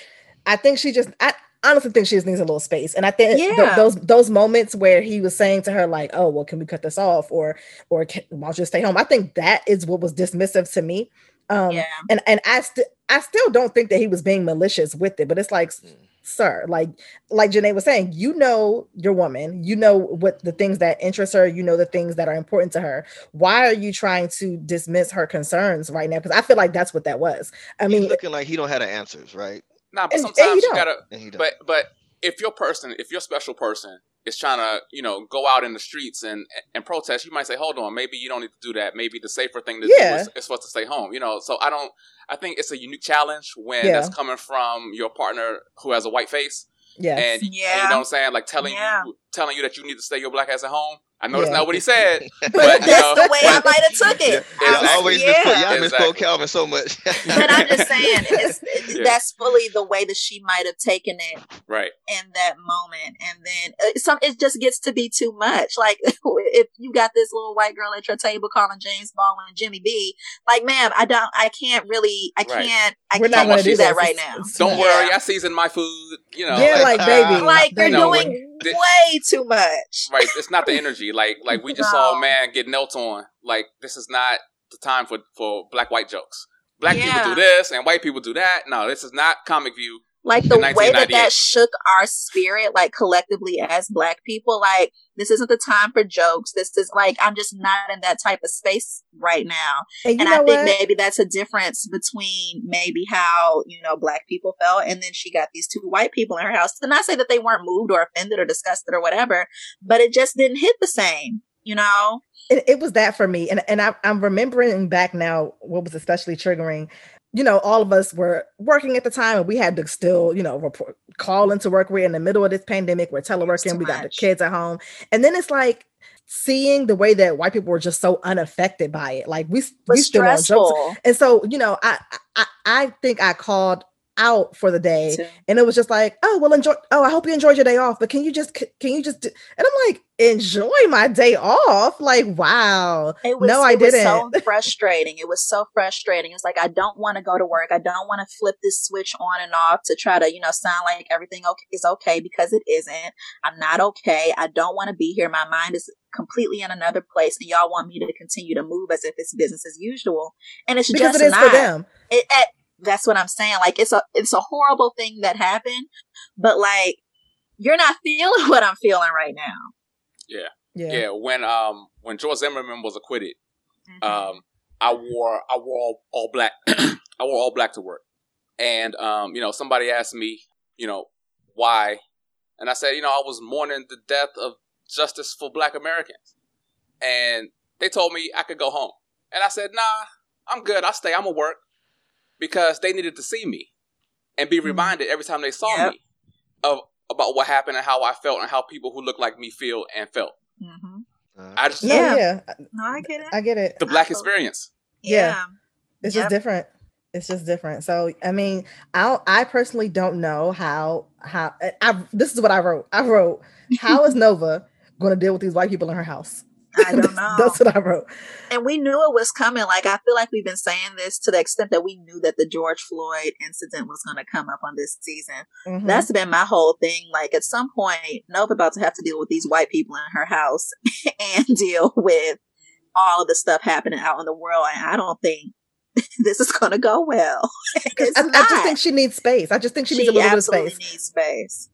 I think she just. I honestly think she just needs a little space. And I think th- those those moments where he was saying to her like, "Oh, well, can we cut this off?" or or can, why don't you stay home? I think that is what was dismissive to me. Um, yeah. and and I still I still don't think that he was being malicious with it, but it's like, Mm. sir, like like Janae was saying, you know your woman, you know what the things that interest her, you know the things that are important to her. Why are you trying to dismiss her concerns right now? Because I feel like that's what that was. I He's mean, looking like he don't have the answers, right? Nah, but And- and you sometimes you don't. gotta. And he don't. But but if your person, if your special person is trying to, you know, go out in the streets and and protest, you might say, hold on, maybe you don't need to do that. Maybe the safer thing to Yeah. do is, is for us to stay home. You know, so I don't. I think it's a unique challenge when Yeah. that's coming from your partner who has a white face, yes. and, and Yeah. you know what I'm saying, like telling Yeah. you telling you that you need to stay your black ass at home. I know that's not what he said, But but you that's know, the way I might have took it. y'all I was- always yeah. misquote, y'all misquote Exactly. Calvin so much. but I'm just saying, it's, Yeah. that's fully the way that she might have taken it right. in that moment, and then uh, some it just gets to be too much. Like if you got this little white girl at your table calling James Baldwin and Jimmy B, like, ma'am, I don't, I can't really, I Right. can't, I We're not can't gonna do do that right now. Don't Yeah. worry, I seasoned my food. You know, Yeah, like, baby. uh, Like you're You know, doing when way too much. right it's not the energy like like we just saw a man get knelt on like this is not the time for for black white jokes black Yeah. people do this and white people do that no this is not comic view Like the way that that shook our spirit, like collectively as black people, like this isn't the time for jokes. This is like, I'm just not in that type of space right now. and and I think what? maybe that's a difference between maybe how, you know, black people felt. And then she got these two white people in her house. To not say that they weren't moved or offended or disgusted or whatever, but it just didn't hit the same, you know? it, it was that for me and and I, i'm remembering back now what was especially triggering you know all of us were working at the time and we had to still you know report call into work. We're in the middle of this pandemic. We're teleworking. We got the kids at home. And then it's like seeing the way that white people were just so unaffected by it. Like we we still on jokes. stressful. and so you know I, I i think i called out for the day too. and it was just like oh well enjoy oh i hope you enjoyed your day off but can you just can you just do, and i'm like enjoy my day off like wow It was, no i it was didn't so frustrating. It was so frustrating. It's like I don't want to go to work. I don't want to flip this switch on and off to try to, you know, sound like everything okay is okay because it isn't. I'm not okay. I don't want to be here. My mind is completely in another place, and y'all want me to continue to move as if it's business as usual, and it's because just it is not. for them It, it- that's what I'm saying. Like it's a it's a horrible thing that happened, but like you're not feeling what I'm feeling right now. yeah, yeah. When um when george zimmerman was acquitted Mm-hmm. um i wore i wore all, all black i wore all black to work. And um you know somebody asked me you know why? And i said you know i was mourning the death of justice for black americans. And they told me i could go home. And i said nah i'm good. I'll stay. I'm gonna work because they needed to see me and be Mhm. reminded every time they saw Yep. me of about what happened and how i felt and how people who look like me feel and felt hmm Uh, i just yeah, Yeah. yeah No, I get it. i get it the black Absolutely. experience Yeah. it's Yep. just different it's just different so i mean i i personally don't know how how I, this is what i wrote i wrote how is nova going to deal with these white people in her house I don't know. that's what i wrote and we knew it was coming. Like I feel like we've been saying this to the extent that we knew that the George Floyd incident was going to come up on this season. Mhm. That's been my whole thing. Like at some point, Nova about to have to deal with these white people in her house and deal with all of the stuff happening out in the world. And I don't think this is going to go well. I. I just think she needs space i just think she, needs a little bit of space needs space.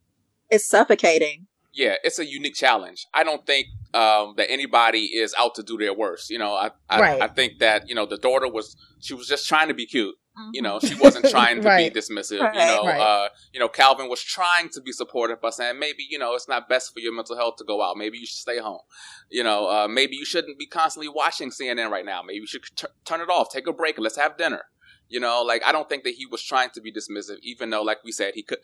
It's suffocating. Yeah, it's a unique challenge. I don't think um, that anybody is out to do their worst. You know, I I, Right. I think that you know the daughter was she was just trying to be cute. You know, she wasn't trying to Right. be dismissive. You know, Right. uh, you know, Calvin was trying to be supportive by saying maybe you know it's not best for your mental health to go out. Maybe you should stay home. You know, uh, maybe you shouldn't be constantly watching CNN right now. Maybe you should t- turn it off, take a break, and let's have dinner. You know, like I don't think that he was trying to be dismissive, even though, like we said, he could.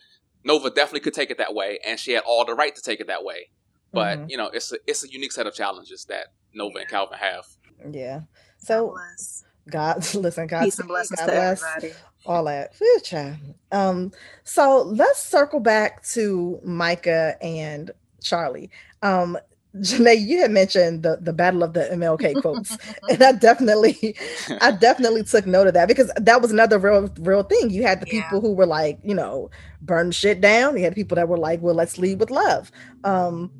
Nova definitely could take it that way, and she had all the right to take it that way. But Mhm. you know, it's a it's a unique set of challenges that Nova and Calvin have. Yeah. So Bless. God, listen, God, Peace and blessings God to bless. everybody. all that. Phew. Um, so let's circle back to Micah and Charley. Um, Janae, you had mentioned the the battle of the MLK quotes, and I definitely, I definitely took note of that because that was another real real thing. You had the Yeah. people who were like, you know, burn shit down. You had people that were like, well, let's lead with love. Um,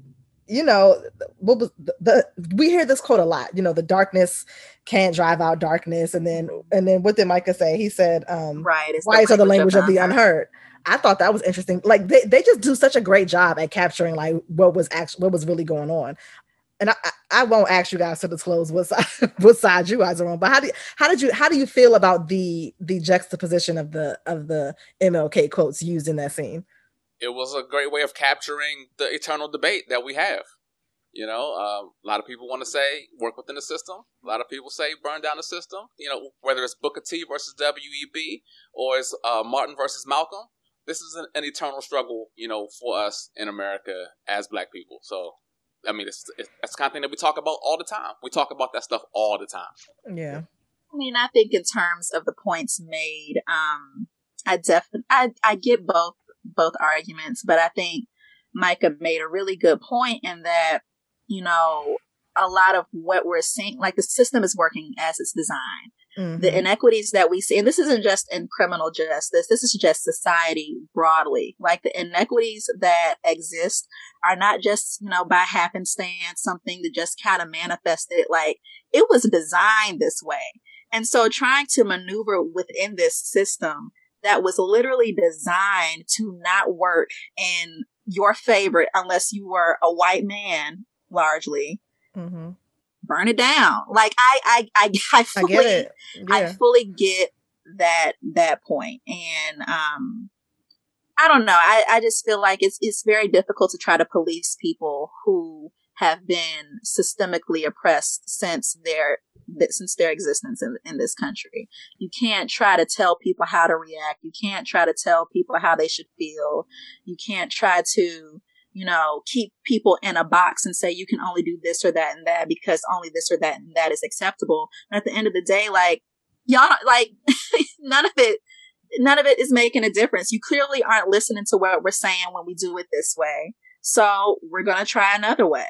you know, what was the, the we hear this quote a lot. You know, the darkness can't drive out darkness, and then and then what did Micah say? He said, um, Right. It's why is the language of the unheard i thought that was interesting like they, they just do such a great job at capturing like what was actually what was really going on and I, I won't ask you guys to disclose what side what side you guys are on, but how do how did you how do you feel about the the juxtaposition of the of the MLK quotes used in that scene? it was a great way of capturing the eternal debate that we have. You know, um, a lot of people want to say work within the system. A lot of people say burn down the system. You know, whether it's Booker T versus WEB or it's uh, Martin versus Malcolm. This is an, an eternal struggle, you know, for us in America as Black people. So, I mean, it's, it's that's the kind of thing that we talk about all the time. We talk about that stuff all the time. Yeah, I mean, I think in terms of the points made, um, I definitely, I, I get both, both arguments, but I think Micah made a really good point in that, you know, a lot of what we're seeing, like the system is working as it's designed. Mhm. The inequities that we see, and this isn't just in criminal justice, this is just society broadly. Like the inequities that exist are not just, you know, by happenstance, something that just kind of manifested. Like it was designed this way. And so trying to maneuver within this system that was literally designed to not work in your favor unless you were a white man largely Mhm. Burn it down like i i i, I I fully get it. I fully get that that point, and um, I don't know. I, I just feel like it's it's very difficult to try to police people who have been systemically oppressed since their since their existence in, in this country. You can't try to tell people how to react. You can't try to tell people how they should feel. You can't try to you know keep people in a box and say you can only do this or that and that because only this or that and that is acceptable. And at the end of the day, like y'all like none of it none of it is making a difference. You clearly aren't listening to what we're saying when we do it this way. So we're going to try another way.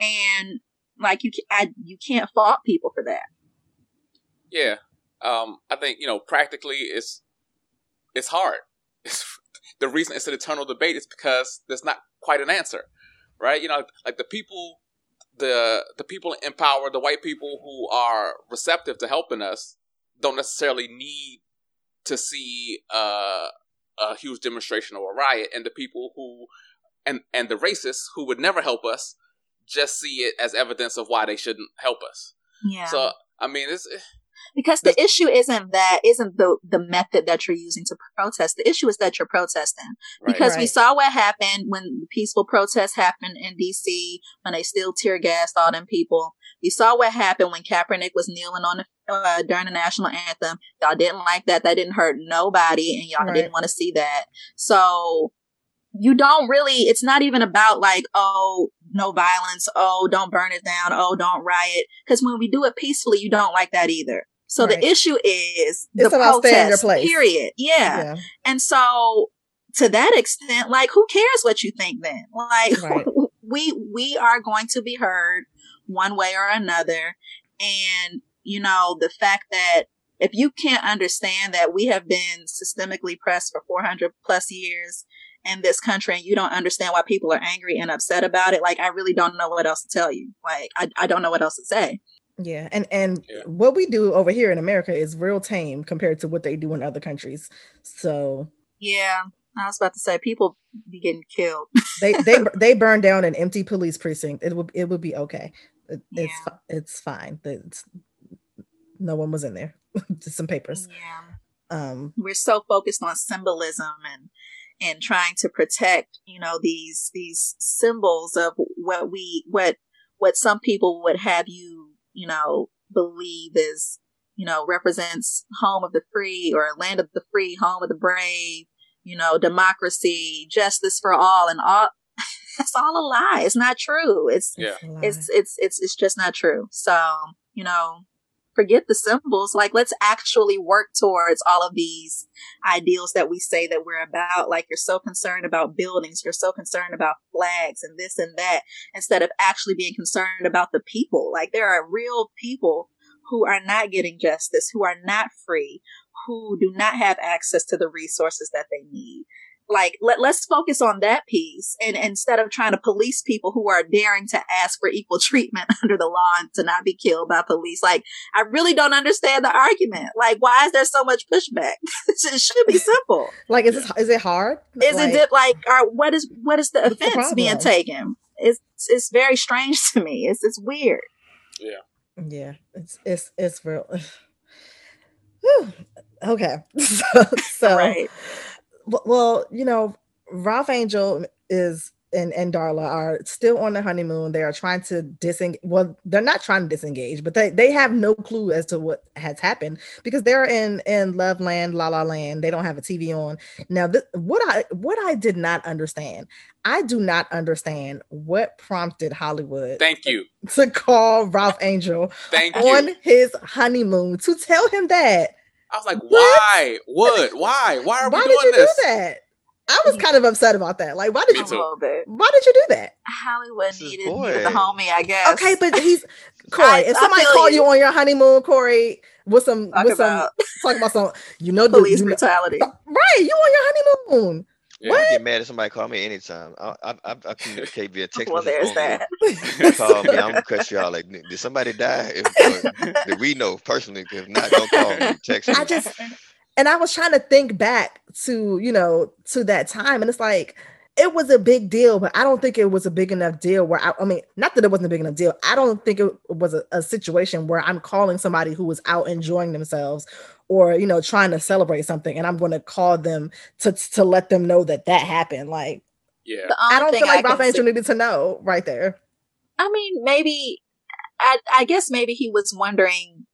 And like you I, you can't fault people for that. Yeah, um, I think you know practically it's it's hard. It's, the reason it's an eternal debate is because there's not quite an answer, right? You know, like the people, the the people in power, the white people who are receptive to helping us, don't necessarily need to see uh, a huge demonstration or a riot, and the people who and and the racists who would never help us just see it as evidence of why they shouldn't help us. yeah So I mean, it's because the issue isn't that isn't the the method that you're using to protest the issue is that you're protesting right. because we saw what happened when peaceful protests happened in DC when they still tear gassed all them people. We saw what happened when Kaepernick was kneeling on the uh, during the national anthem. Y'all didn't like that. That didn't hurt nobody, and y'all Right. didn't want to see that. So you don't really. It's not even about like oh no violence. Oh don't burn it down. Oh don't riot. Because when we do it peacefully, you don't like that either. So Right. the issue is the It's about staying in your protest. place. Period. yeah. yeah, And so to that extent, like who cares what you think then? Like Right. we we are going to be heard one way or another. And you know, the fact that if you can't understand that we have been systemically pressed for 400 plus years in this country and you don't understand why people are angry and upset about it, like I really don't know what else to tell you. Like I, I don't know what else to say. yeah. And and Yeah. what we do over here in America is real tame compared to what they do in other countries. So Yeah. I was about to say people be getting killed. they they they burned down an empty police precinct. It would it would be okay. It, it's Yeah. fi- it's fine. It's, no one was in there. Just some papers. Yeah. Um, we're so focused on symbolism and and trying to protect you know these these symbols of what we what what some people would have you you know believe is you know represents home of the free or land of the free home of the brave you know democracy justice for all and all that's all a lie it's not true it's Yeah. it's it's it's it's just not true. So, you know, forget the symbols. Like let's actually work towards all of these ideals that we say that we're about. Like you're so concerned about buildings, you're so concerned about flags and this and that instead of actually being concerned about the people. Like there are real people who are not getting justice, who are not free, who do not have access to the resources that they need like let, let's focus on that piece and instead of trying to police people who are daring to ask for equal treatment under the law and to not be killed by police. Like i really don't understand the argument. Like why is there so much pushback? It should be simple. Like is it is it hard? is like, it like or what is what is the What's the offense being taken? It's it's very strange to me. It's it's weird. Yeah, Yeah. it's it's it's real. Okay, so, so right. w- well, you know, Ralph Angel is and and Darla are still on the honeymoon. They are trying to disengage. Well, they're not trying to disengage, but they they have no clue as to what has happened because they're in in Love Land, La La Land. They don't have a TV on now. Th- what I what I did not understand, I do not understand what prompted Hollywood Thank you. to call Ralph Angel Thank on you. his honeymoon to tell him that. I was like, What? why? What? Why? Why are we Why doing did you this? do that? I was kind of upset about that. Like, why did Me you? too. little bit Why did you do that? hollywood This needed, needed the homie i guess Okay, but he's Corey. I- if somebody called you. you on your honeymoon, Corey, with some talk with about some talk about some, you know, the, police you know- brutality right? You on your honeymoon? Yeah. I get mad if somebody call me anytime. I I I, I communicate via text well message there's that Call me. I'm gonna cut y'all. Like, did somebody die? If, or, did we know personally? If not, don't call me. Text me. I just and I was trying to think back to you know to that time, and it's like it was a big deal, but I don't think it was a big enough deal where I, I mean, not that it wasn't a big enough deal. I don't think it was a, a situation where I'm calling somebody who was out enjoying themselves or you know trying to celebrate something, and I'm going to call them to to let them know that that happened. Like Yeah. I don't feel like Ralph can Angel see- needed to know right there. I mean, maybe. I I guess maybe he was wondering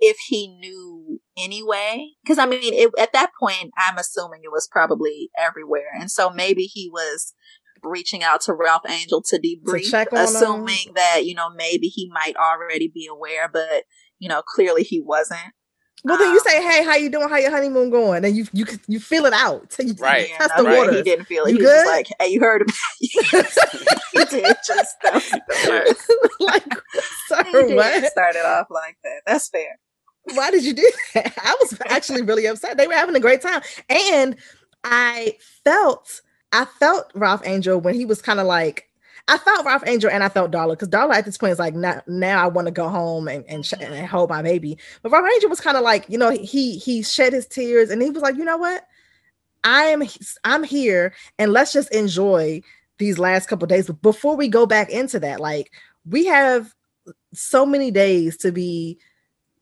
if he knew anyway. Because I mean, it, at that point, I'm assuming it was probably everywhere, and so maybe he was reaching out to Ralph Angel to debrief, check on him. assuming that you know maybe he might already be aware, but you know clearly he wasn't. Well, then you Um, say, "Hey, how you doing? How your honeymoon going?" And you you you feel it out. So you, Right. you test the right, waters. He didn't feel it. You he was just good? like, "Hey, you heard him." he did just that was the worst. like, sir, He did what? start it off like that. That's fair. Why did you do that? I was actually really upset. They were having a great time, and I felt I felt Ralph Angel when he was kind of like. I felt Ralph Angel and I felt Darla because Darla at this point is like now, now I want to go home and and, sh- and hold my baby. But Ralph Angel was kind of like you know he he shed his tears and he was like you know what I am I'm here and let's just enjoy these last couple days before we go back into that. Like we have so many days to be,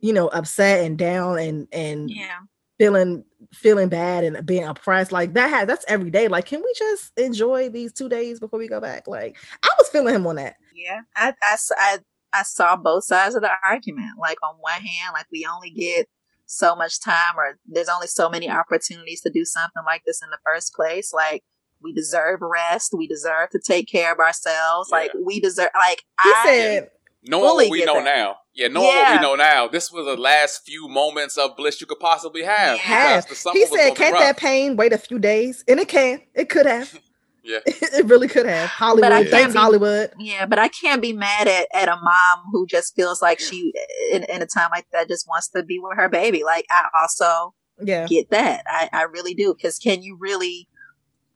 you know, upset and down and and Yeah. feeling feeling bad and being oppressed. Like that has that's every day. Like, can we just enjoy these two days before we go back? Like I was feeling him on that. Yeah, I, I, I saw both sides of the argument. Like on one hand, like we only get so much time, or there's only so many opportunities to do something like this in the first place. Like we deserve rest. We deserve to take care of ourselves. Yeah. Like we deserve. Like He I, said, Knowing fully what we get know that. now. Yeah, knowing what we know now, this was the last few moments of bliss you could possibly have. Yeah. have. because the summer He said, can't rough. that pain wait a few days? And it can. It could have. Yeah. it really could have. Hollywood. can't Thanks, be- Hollywood. yeah, but I can't be mad at, at a mom who just feels like she, in, in a time like that, just wants to be with her baby. Like I also Yeah. get that. I, I really do. Because can you really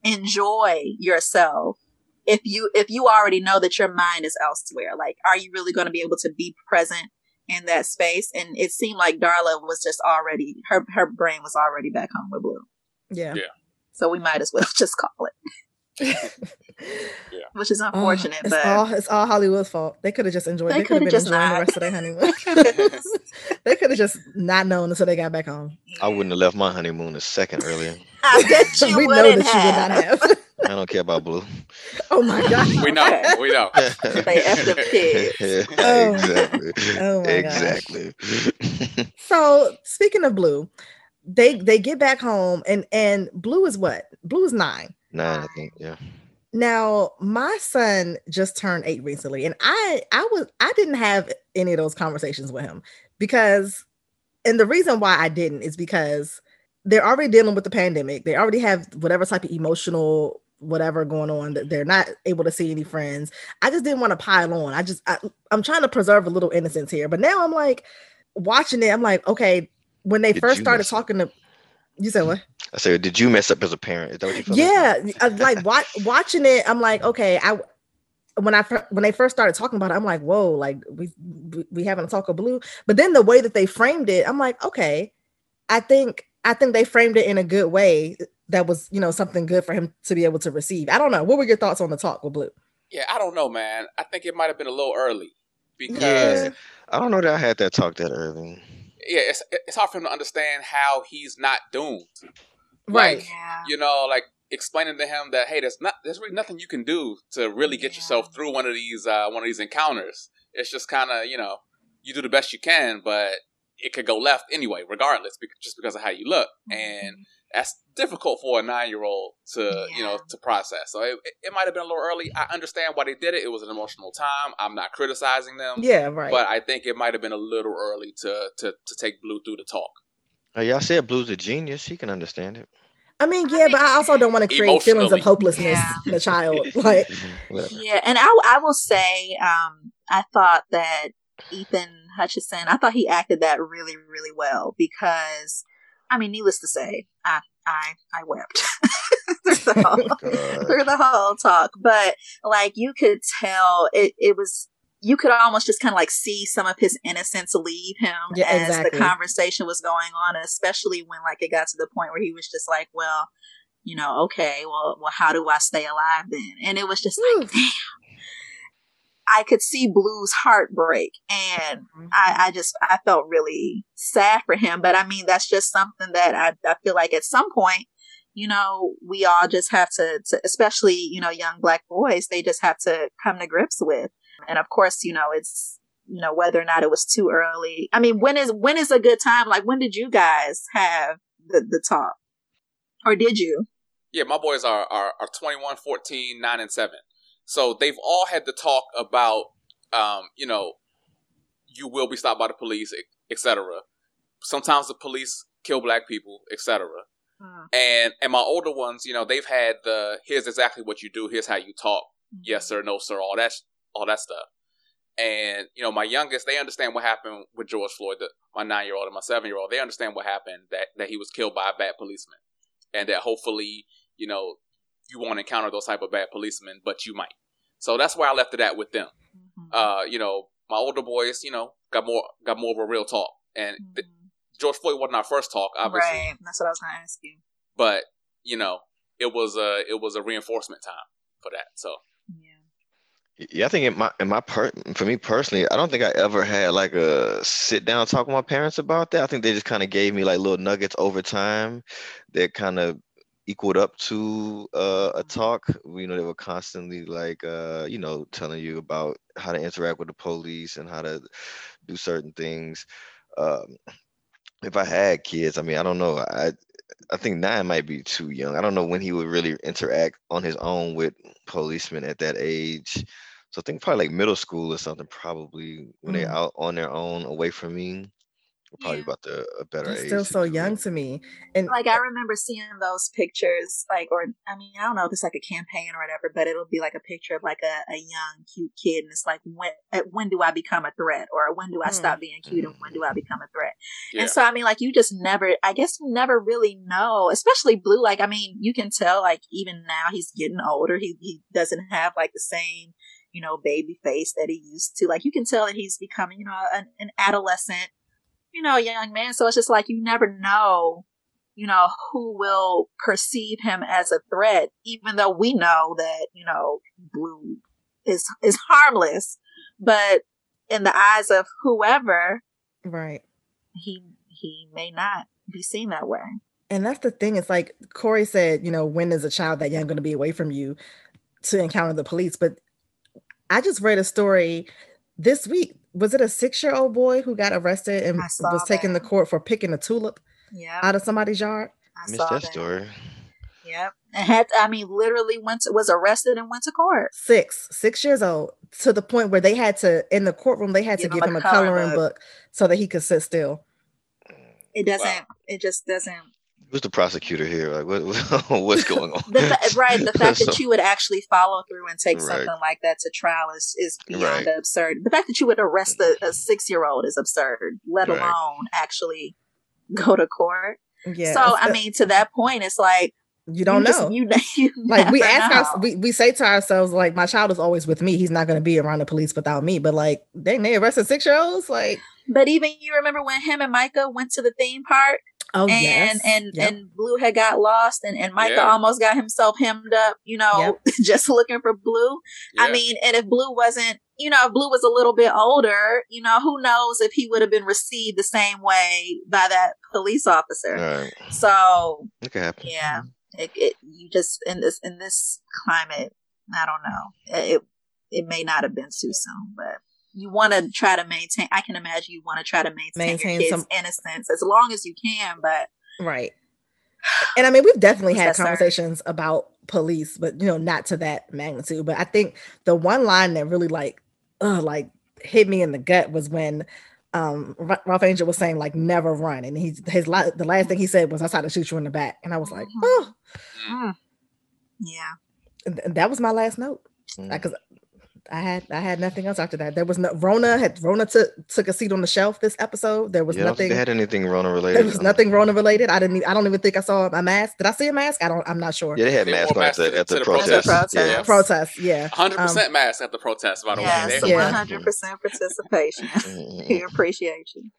enjoy yourself if you if you already know that your mind is elsewhere? Like, are you really going to be able to be present in that space? And it seemed like Darla was just already her her brain was already back home with Blue. Yeah. Yeah. So we might as well just call it. Yeah. Which is Oh, unfortunate, it's but all it's all Hollywood's fault. They could have just enjoyed. They They, could have been just enjoying the not. rest of their honeymoon. they could have just not known until they got back home. I wouldn't have left my honeymoon a second earlier. I bet you we know wouldn't that you would not have. Have. I don't care about blue. oh my god. We know. We know. They effed up kids. Oh. exactly. Oh my gosh. exactly. So speaking of Blue, they they get back home and and Blue is what? Blue is nine. Nine, I think. Yeah. Now my son just turned eight recently, and I I was I didn't have any of those conversations with him because, and the reason why I didn't is because they're already dealing with the pandemic. They already have whatever type of emotional whatever going on that they're not able to see any friends. I just didn't want to pile on. I just I, I'm trying to preserve a little innocence here, but now I'm like watching it. I'm like, okay, when they Did first started talking to you said what? I said, did you mess up as a parent? Is that what you felt? yeah I- like watch, watching it i'm like okay i when i when they first started talking about it i'm like whoa like we we, we having a talk of blue but then the way that they framed it i'm like okay i think i think they framed it in a good way that was you know something good for him to be able to receive i don't know what were your thoughts on the talk with blue Yeah, I don't know, man. I think it might have been a little early because Yeah. I don't know that I had that talk that early. yeah, it's it's hard for him to understand how he's not doomed. right Like, Yeah. you know, like explaining to him that hey, there's not there's really nothing you can do to really get Yeah. yourself through one of these uh, one of these encounters. It's just kind of you know you do the best you can, but it could go left anyway, regardless, bec- just because of how you look, and that's difficult for a nine year old to you know to process. So it, it might have been a little early. I understand why they did it. It was an emotional time. I'm not criticizing them. yeah right But I think it might have been a little early to to, to take Blue through the talk. Uh, y'all said Blue's a genius. She can understand it. i mean yeah but i also don't want to create feelings of hopelessness Yeah. in a child like Yeah, and I I will say, um, I thought that Ethan Hutchison, I thought he acted that really, really well because, I mean, needless to say, I I I wept through, the oh, whole, through the whole talk, but like you could tell it it was. You could almost just kind of like see some of his innocence leave him Yeah, as exactly. the conversation was going on, especially when like it got to the point where he was just like, "Well, you know, okay, well, well, how do I stay alive then?" And it was just like, damn. I could see Blue's heartbreak and mm-hmm. I, I just I felt really sad for him. But I mean, that's just something that I, I feel like at some point, you know, we all just have to, to, especially you know, young black boys, they just have to come to grips with. And of course, you know, it's you know whether or not it was too early. I mean, when is when is a good time? Like, when did you guys have the the talk, or did you? Yeah, my boys are, are, are 21, 14, 9, and 7. So they've all had to talk about, um, you know, you will be stopped by the police, etc. Sometimes the police kill black people, etc. And and my older ones, you know, they've had the here's exactly what you do, here's how you talk, yes sir, no sir, all that all that stuff. And you know, my youngest, they understand what happened with George Floyd. The, my nine year old and my seven year old, they understand what happened that that he was killed by a bad policeman, and that hopefully, you know, you won't encounter those type of bad policemen, but you might. So that's why I left it at with them. Mhm. Uh, you know, my older boys, you know, got more got more of a real talk, and th- Mhm. George Floyd wasn't our first talk, obviously, Right. That's what I was going to ask you. but you know, it was a it was a reinforcement time for that. So Yeah. Yeah, I think in my in my per for me personally, I don't think I ever had like a sit down talk with my parents about that. I think they just kind of gave me like little nuggets over time that kind of equaled up to uh, a talk. You know, they were constantly like uh, you know telling you about how to interact with the police and how to do certain things. Um, if I had kids, I mean, I don't know. I I think nine might be too young. I don't know when he would really interact on his own with policemen at that age. So I think probably like middle school or something. Probably when they're Mm. out on their own, away from me. Probably Yeah. about the a better They're age. still so young to me. And Like I remember seeing those pictures, like, or I mean, I don't know if it's like a campaign or whatever, but it'll be like a picture of like a, a young, cute kid, and it's like, when when do I become a threat, or when do I Hmm. stop being cute, and when do I become a threat? yeah, And so, I mean, like, you just never, I guess, you never really know, especially Blue. Like, I mean, you can tell, like, even now he's getting older. He, he doesn't have, like, the same, you know, baby face that he used to. Like, you can tell that he's becoming, you know, an, an adolescent, you know, young man. So it's just like, you never know you know, who will perceive him as a threat, even though we know that, you know, Blue is, is harmless. But in the eyes of whoever, right, he, he may not be seen that way. And that's the thing. It's like Corey said, you know, when is a child that young going to be away from you to encounter the police? But I just read a story this week. Was it a six year old boy who got arrested and was taken to court for picking a tulip yep. out of somebody's yard? I missed that, that, story. Yep. And had, I mean, literally went to, was arrested and went to court. Six, six years old to the point where they had to, in the courtroom, they had give to give him a, coloring book. book so that he could sit still. It doesn't, wow. it just doesn't Who's the prosecutor here? Like, what, what's going on? the fa- right, the fact so, that you would actually follow through and take right. something like that to trial is is beyond right. absurd. The fact that you would arrest a, a mm-hmm. six year old is absurd, let right. alone actually go to court. Yeah. So I mean, to that point, it's like you don't you know. Just, you, you like we ask us, we, we say to ourselves, like, my child is always with me. He's not going to be around the police without me. But like, dang, they arrested six year olds. Like, but even you remember when him and Micah went to the theme park Oh, and yes. and yep. and Blue had got lost, and and Micah yeah. almost got himself hemmed up. You know, yep. just looking for Blue. Yeah. I mean, and if Blue wasn't, you know, if Blue was a little bit older, you know, who knows if he would have been received the same way by that police officer. Right. So, it could happen. Yeah, it, it, you just in this in this climate, I don't know. It it may not have been too soon, but you want to try to maintain. I can imagine you want to try to maintain, maintain your some innocence as long as you can. But right, and I mean, we've definitely had conversations certain? about police, but you know, not to that magnitude. But I think the one line that really like, uh, like hit me in the gut was when um Ralph Angel was saying like never run, and he's his la- the last thing he said was I tried to shoot you in the back, and I was like, oh, mm. yeah, and that was my last note because mm. I had I had nothing else after that. There was no Rona had Rona took took a seat on the shelf this episode. There was yeah, nothing. They had anything Rona related. There was nothing Rona related. I didn't. I don't even think I saw a mask. Did I see a mask? I don't. I'm not sure. Yeah, they had masks at the, at the, the protest. protest. Yeah, protest. Yeah, hundred um, percent mask at the protest. By the yes, way, one hundred percent participation. we appreciate you.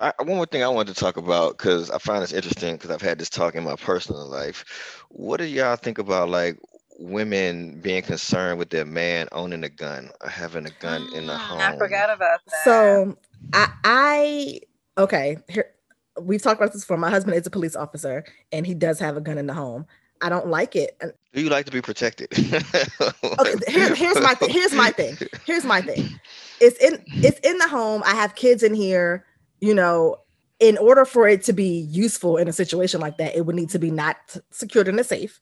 I, one more thing I wanted to talk about because I find this interesting because I've had this talk in my personal life. What do y'all think about like women being concerned with their man owning a gun or having a gun in the ah, home. I forgot about that. So I, I okay, here we've talked about this before. My husband is a police officer and he does have a gun in the home. I don't like it. Do you like to be protected? okay, here, here's my th- here's my thing. Here's my thing. It's in it's in the home. I have kids in here. You know, in order for it to be useful in a situation like that, it would need to be not secured in a safe.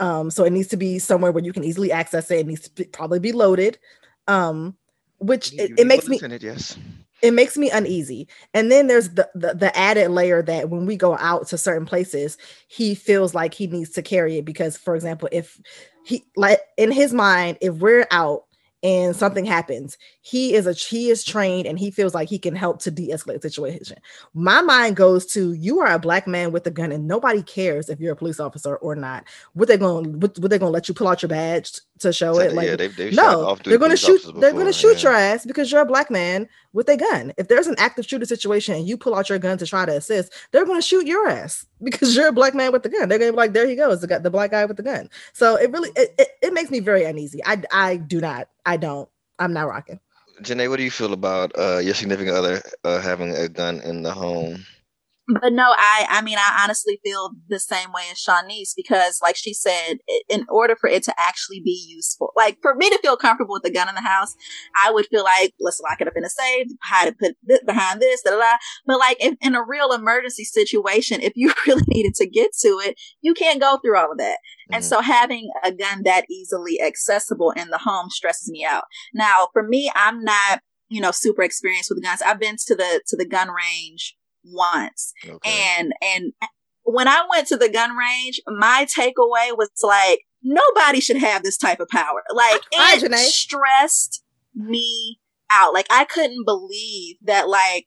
Um, so it needs to be somewhere where you can easily access it. It needs to be, probably be loaded. Um, which it, it makes me it, yes. it makes me uneasy. And then there's the, the the added layer that when we go out to certain places, he feels like he needs to carry it because, for example, if he like in his mind, if we're out and something happens. He is a he is trained and he feels like he can help to de-escalate the situation. My mind goes to you are a black man with a gun and nobody cares if you're a police officer or not. What they're going what, what they're going to let you pull out your badge to show it like yeah, they've, they've no they're going to shoot they're going to shoot yeah. your ass because you're a black man with a gun. If there's an active shooter situation and you pull out your gun to try to assist they're going to shoot your ass because you're a black man with the gun. They're going to be like there he goes the, guy, the black guy with the gun. So it really it, it, it makes me very uneasy. I i do not i don't i'm not rocking. Janae, what do you feel about uh, your significant other uh, having a gun in the home? But no, I I mean I honestly feel the same way as Shanice because like she said, in order for it to actually be useful, like for me to feel comfortable with the gun in the house, I would feel like let's lock it up in a safe, hide it put this behind this, da da da. But like if, in a real emergency situation, if you really needed to get to it, you can't go through all of that. Mm-hmm. And so having a gun that easily accessible in the home stresses me out. Now, for me, I'm not you know super experienced with guns. I've been to the to the gun range once. Okay. And and when I went to the gun range, my takeaway was like nobody should have this type of power. Like it stressed me out. Like I couldn't believe that like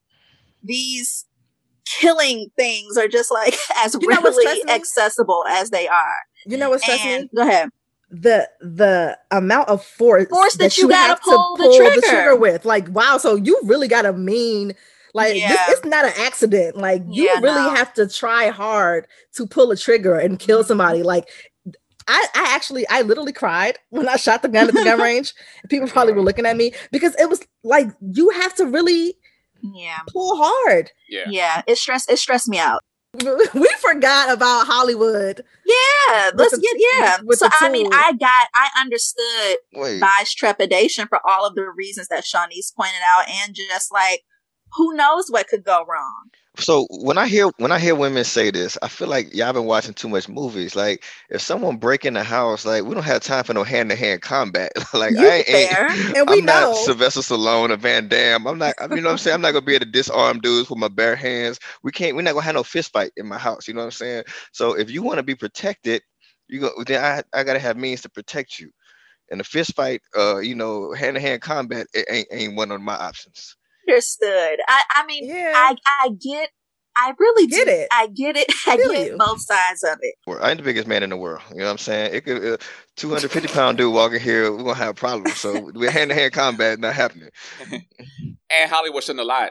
these killing things are just like as you readily accessible as they are. You know what's stressing? Go ahead. The the amount of force, force that, that you, you gotta pull, to pull the, trigger. the trigger with. Like, wow, so you really got a mean Like Yeah. this, it's not an accident. Like you Yeah, really no. have to try hard to pull a trigger and kill Mm-hmm. somebody. Like I, I actually, I literally cried when I shot the gun at the gun range. People probably were looking at me because it was like you have to really Yeah. pull hard. Yeah. Yeah. It stressed it stressed me out. We forgot about Hollywood. Yeah. Let's get yeah. with So I mean. I got I understood Wait, Vi's trepidation for all of the reasons that Shanice pointed out and just like who knows what could go wrong. so when I hear when I hear women say this, I feel like y'all been watching too much movies. Like if someone break in the house, like we don't have time for no hand to hand combat. like You I ain't, fair. And we I'm know. not Sylvester Stallone or Van Damme. I'm not. I you know what I'm saying. I'm not gonna be able to disarm dudes with my bare hands. We can't. We're not gonna have no fist fight in my house. You know what I'm saying? So if you want to be protected, you go. Then I I gotta have means to protect you. And the fist fight, uh, you know, hand to hand combat it ain't ain't one of my options. Understood. I I mean yeah. I I get I really Get do. it. I get it. I Feel get you. both sides of it. I ain't the biggest man in the world. You know what I'm saying? It could uh, 250 pound dude walking here, we're gonna have problems. So we're hand to hand combat not happening. And Hollywood shouldn't have lied.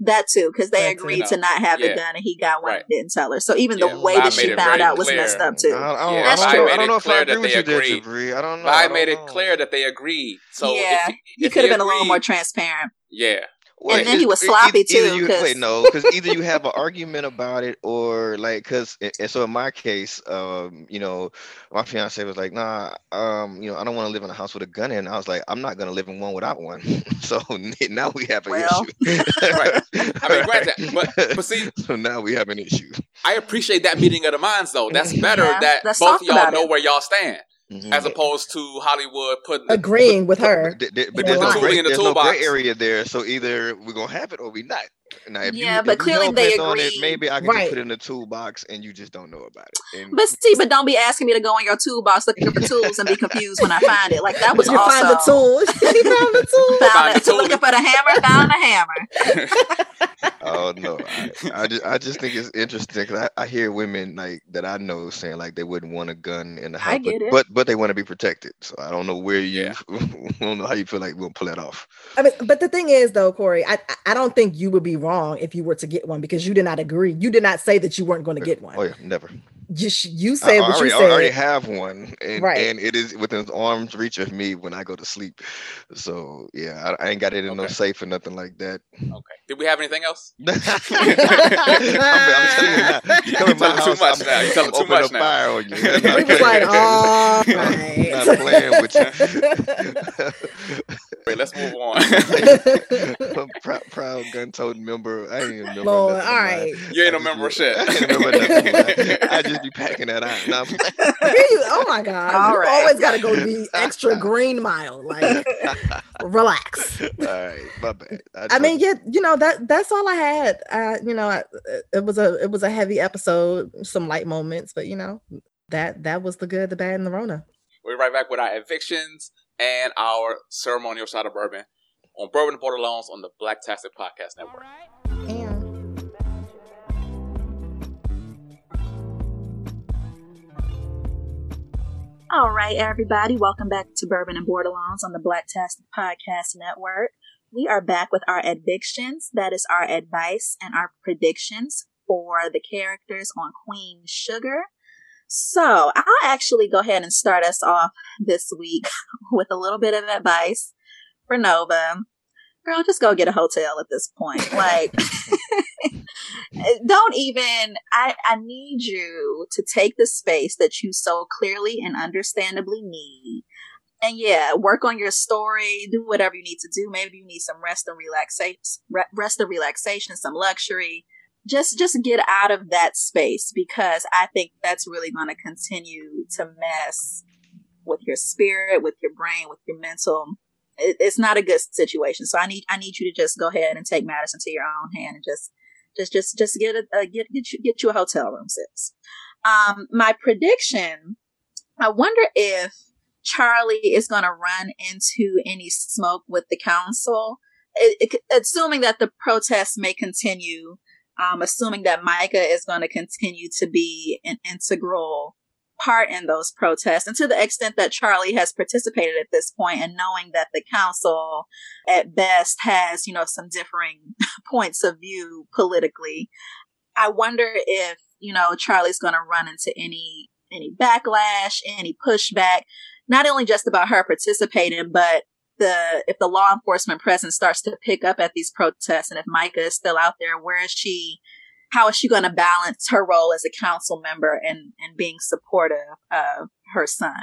That too, because they That too. agreed to not have the Yeah. gun, and he got one Right. and didn't tell her. So even Yeah, the way Vi that she found very out was messed up too. don't, I don't, Yeah, I Vi don't, know- I don't it know if clear I that agree with they you there, agreed. Jabri. I don't know. Vi I made don't it know. clear that they agreed. So yeah, if, he if could have been a little more transparent. Yeah. And then he was sloppy, either too, You, 'cause- wait, no, because either you have an argument about it, or like, because and so in my case, um, you know, my fiance was like, "Nah, um, you know, I don't want to live in a house with a gun in." I was like, "I'm not gonna live in one without one." so now we have an Well. issue. Right. I mean, granted, but but see, so now we have an issue. I appreciate that meeting of the minds though. That's better Yeah, that both of y'all know it. where y'all stand, Mhm. as opposed to Hollywood putting Agreeing with her. But, th- th- but there's, no gray, the there's no gray area there, so either we're gonna have it or we not. Now, if Yeah, you, but if you clearly hell they bent on it, maybe I can Right. put it in the toolbox and you just don't know about it. And But see, but don't be asking me to go in your toolbox looking for tools and be confused when I find it. Like that was you also find the tool. you found the tool. Found Find it. the tool. looking for the hammer. Found the hammer. oh no, I, I just I just think it's interesting because I, I hear women like that I know saying like they wouldn't want a gun in the house, I get but, it. but but they want to be protected. So I don't know where you, Yeah. I don't know how you feel like we'll pull that off. I mean, but the thing is, though, Corey, I I don't think you would be wrong if you were to get one because you did not agree. You did not say that you weren't going to get one. Oh yeah, never. You, sh- you said I what already, you I already have one, and, Right. and it is within arm's reach of me when I go to sleep. So yeah, I, I ain't got it in no safe or nothing like that. Okay. Did we have anything else? I'm, I'm telling you now. You come in telling too much I'm, now. You telling I'm too opening much a now. fire on you. He was like, all I'm not playing with you. Wait, let's move on. Proud, proud gun toting member. I ain't even remember. Lord, nothing, all You ain't I a just member of shit. I ain't remember nothing. man. I just be packing that out. Nah, Here you, oh my God. All you right. always got to go the extra green mile. Like, relax. all right, my bad. I mean, yeah, you know that that's all I had. Uh, you know, I, it was a it was a heavy episode, some light moments, but you know that that was the good, the bad, and the Rona. We're right back with our evictions and our ceremonial shot of bourbon on Bourbon and Bordelons on the Blacktastic Podcast Network. All right, everybody, welcome back to Bourbon and Bordelons on the Blacktastic Podcast Network. We are back with our evictions. That is our advice and our predictions for the characters on Queen Sugar. So I'll actually go ahead and start us off this week with a little bit of advice for Nova. Girl, just go get a hotel at this point. Like, don't even I, I need you to take the space that you so clearly and understandably need and yeah work on your story do whatever you need to do maybe you need some rest and relaxation rest and relaxation some luxury just just get out of that space because i think that's really going to continue to mess with your spirit with your brain with your mental it, it's not a good situation so i need i need you to just go ahead and take matters into your own hand and just just just just get a get get you get you a hotel room, sis. Um, my prediction. I wonder if Charley is going to run into any smoke with the council, it, it, assuming that the protests may continue. Um, assuming that Micah is going to continue to be an integral part in those protests. And to the extent that Charley has participated at this point and knowing that the council at best has, you know, some differing points of view politically, I wonder if, you know, Charley's going to run into any, any backlash, any pushback, not only just about her participating, but the, if the law enforcement presence starts to pick up at these protests and if Micah is still out there, where is she how is she going to balance her role as a council member and, and being supportive of her son?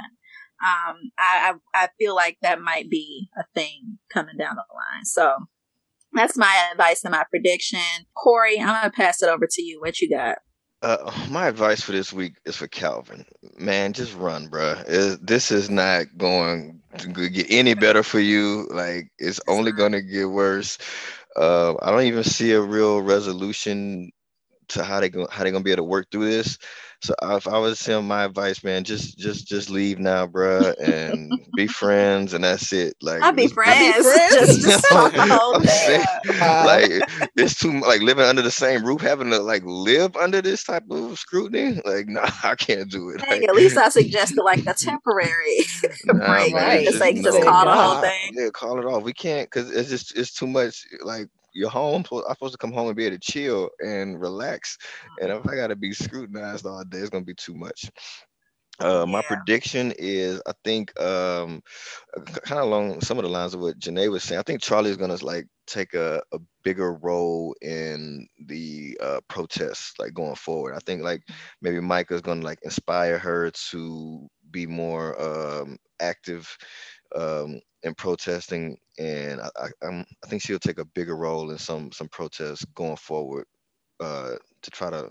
Um, I, I, I feel like that might be a thing coming down the line. So that's my advice and my prediction. Corey, I'm to pass it over to you. What you got? Uh, my advice for this week is for Calvin. Man, just run, bruh. This is not going get any better for you. Like, it's only going to get worse. Uh, I don't even see a real resolution to how they go how they gonna be able to work through this. So if I was him, my advice, man, just just just leave now, bruh, and be friends, and that's it. Like I'll be friends. Be friends. just, just talk the whole thing. like it's too like living under the same roof, having to like live under this type of scrutiny. Like, nah, I can't do it. Like, at least I suggested like a temporary nah, break. Man, just, like just call the whole thing. Yeah, call it off. We can't because it's just it's too much. Like you're home. I'm supposed to come home and be able to chill and relax. And if I gotta be scrutinized all day, it's gonna be too much. Uh, my yeah. prediction is I think um, kind of along some of the lines of what Janae was saying. I think Charley is gonna like take a, a bigger role in the uh, protests like going forward. I think like maybe Micah's gonna like inspire her to be more um, active um, in protesting, and I, I, I'm, I think she'll take a bigger role in some some protests going forward uh, to try to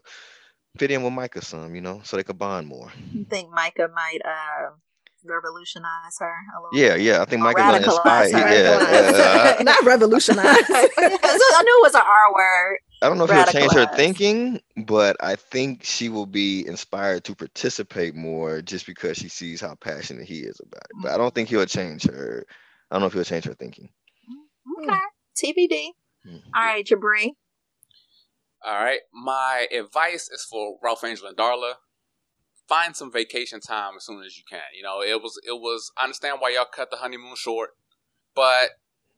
fit in with Micah some, you know, so they could bond more. You think Micah might uh, revolutionize her a little? Yeah, bit? yeah. I think Micah gonna inspire. Her. Yeah, yeah. not revolutionize. I knew it was an R word. I don't know if he'll change her thinking, but I think she will be inspired to participate more just because she sees how passionate he is about it. But I don't think he'll change her. I don't know if he'll change her thinking. Okay, TBD. Mm-hmm. All right, Jabri. All right, my advice is for Ralph Angel and Darla. Find some vacation time as soon as you can. You know, it was it was. I understand why y'all cut the honeymoon short, but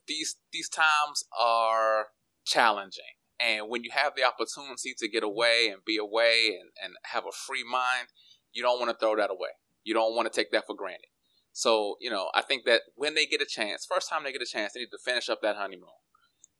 these these times are challenging and when you have the opportunity to get away and be away and, and have a free mind, you don't want to throw that away. You don't want to take that for granted. So, you know, I think that when they get a chance, first time they get a chance, they need to finish up that honeymoon.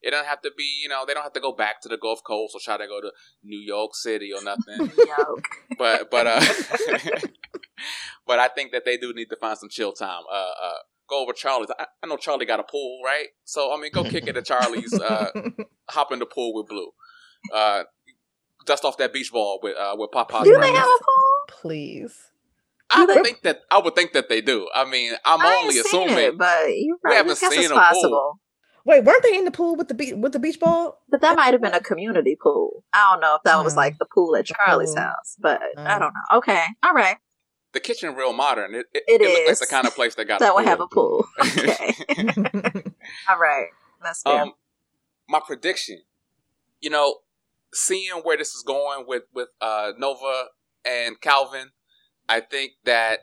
It don't have to be, you know, they don't have to go back to the Gulf Coast or try to go to New York City or nothing. but but uh but I think that they do need to find some chill time. Uh uh go over Charley's. I, I, know Charley got a pool, right? So I mean, go kick it at Charley's. Uh, hop in the pool with Blue. Uh, dust off that beach ball with uh, with Papa. Do they have a pool? Please. I would think that I would think that they do. I mean, I'm I only assuming, it, but you we haven't seen a possible. pool. Wait, weren't they in the pool with the beach with the beach ball? But that might have been a community pool. I don't know if that was like the pool at Charley's pool. house, but I don't know. Okay, all right the kitchen real modern. It, it, it, it looks like the kind of place that got that would have a pool. Okay. All right. That's fair. Um, my prediction, you know, seeing where this is going with with uh, Nova and Calvin, I think that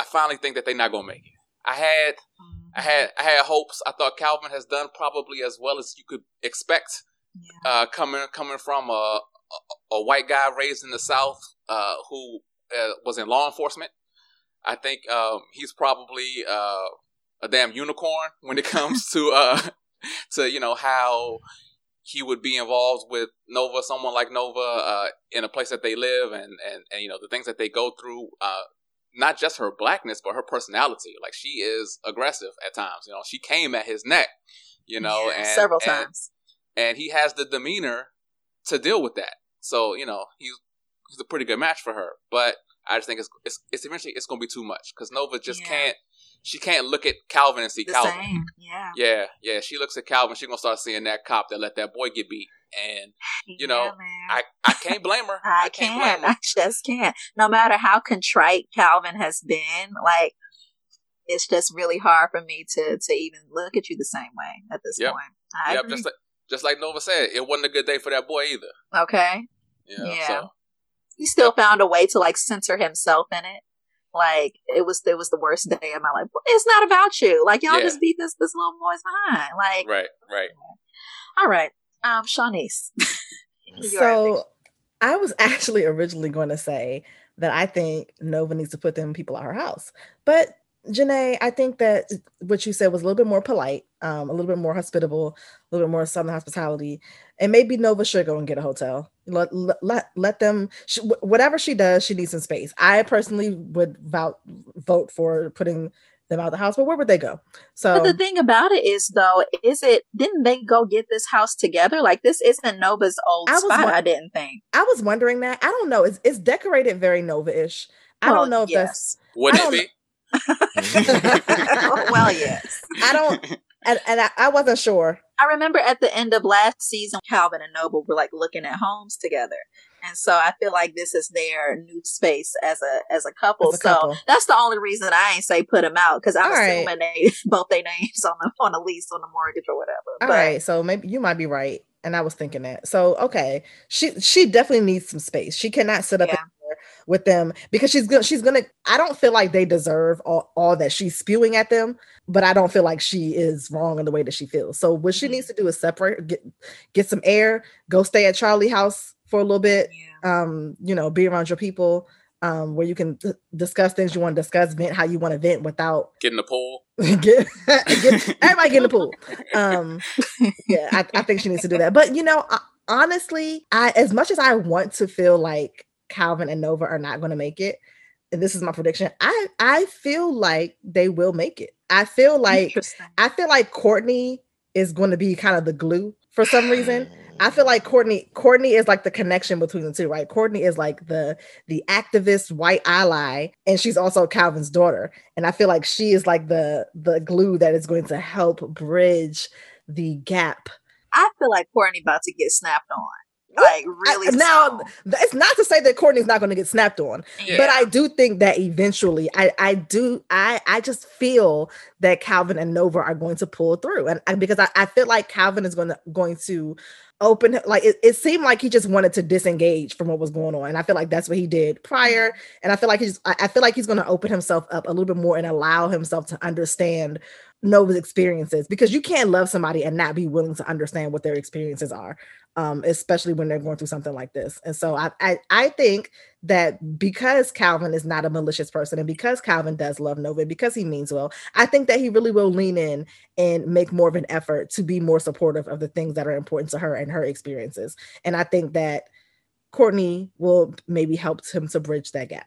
I finally think that they're not gonna make it. I had mm-hmm. I had I had hopes. I thought Calvin has done probably as well as you could expect. Yeah. Uh, coming coming from a, a, a white guy raised in the South, uh, who uh, was in law enforcement. I think um, he's probably uh, a damn unicorn when it comes to uh, to you know how he would be involved with Nova, someone like Nova, uh, in a place that they live, and and and you know the things that they go through. Uh, not just her blackness, but her personality. Like she is aggressive at times. You know, she came at his neck. You know, yeah, and several and, times, and he has the demeanor to deal with that. So you know, he's he's a pretty good match for her. But I just think it's it's, it's eventually it's gonna be too much because Nova just yeah. can't. She can't look at Calvin and see the Calvin. Same. Yeah. Yeah, yeah. She looks at Calvin. She's gonna start seeing that cop that let that boy get beat, and you know, I I can't blame her. I, I can't. can't I just can't. No matter how contrite Calvin has been, like it's just really hard for me to to even look at you the same way at this yep. point. I yep, agree. just like just like Nova said, it wasn't a good day for that boy either. Okay. Yeah. yeah. So he still found a way to like censor himself in it. Like it was it was the worst day of my life. It's not about you. Like y'all Yeah. just beat this this little boy's behind. Like Right, right. all right, um, Shanice. So I was actually originally going to say that I think Nova needs to put them people at her house. But Janae, I think that what you said was a little bit more polite, um, a little bit more hospitable, a little bit more southern hospitality. And maybe Nova should go and get a hotel. Let let let, let them sh- wh- whatever she does, she needs some space. I personally would vote vote for putting them out of the house, but where would they go? So But the thing about it is, though, is it didn't they go get this house together? Like this isn't Nova's old I spot. won- I didn't think. I was wondering that. I don't know. It's, it's decorated very Nova-ish. I Well, don't know if that's Would I it don't be? well, yes. I don't and, and I, I wasn't sure. I remember at the end of last season, Calvin and Nova were like looking at homes together, and so I feel like this is their new space as a as a couple. As a so couple. that's the only reason I ain't say put them out because I'm All right. assuming they both their names on the on a lease on the mortgage or whatever. All but right, so maybe you might be right, and I was thinking that. So okay, she she definitely needs some space. She cannot sit up Yeah. In there with them because she's gonna she's gonna. I don't feel like they deserve all, all that she's spewing at them, but I don't feel like she is wrong in the way that she feels. So what she Mhm. needs to do is separate, get get some air, go stay at Charley house for a little bit, yeah. um, you know, be around your people, um, where you can d- discuss things you want to discuss, vent how you want to vent without getting the pool. get, get everybody get in the pool. Um, yeah, I, I think she needs to do that. But you know, uh, honestly, I as much as I want to feel like Calvin and Nova are not going to make it, and this is my prediction, I I feel like they will make it. I feel like I feel like Courtney is going to be kind of the glue for some reason. I feel like Courtney Courtney is like the connection between the two, right? Courtney is like the the activist white ally, and she's also Calvin's daughter. And I feel like she is like the the glue that is going to help bridge the gap. I feel like Courtney about to get snapped on. Like really I- now it's not to say that Courtney's not going to get snapped on, Yeah. but I do think that eventually, I I do I I just feel that Calvin and Nova are going to pull through, and, and because I, I feel like Calvin is going to going to open like it, it seemed like he just wanted to disengage from what was going on, and I feel like that's what he did prior, and I feel like he's I feel like he's going to open himself up a little bit more and allow himself to understand Nova's experiences because you can't love somebody and not be willing to understand what their experiences are um, especially when they're going through something like this. And so I, I I think that because Calvin is not a malicious person and because Calvin does love Nova, because he means well, I think that he really will lean in and make more of an effort to be more supportive of the things that are important to her and her experiences. And I think that Courtney will maybe help him to bridge that gap.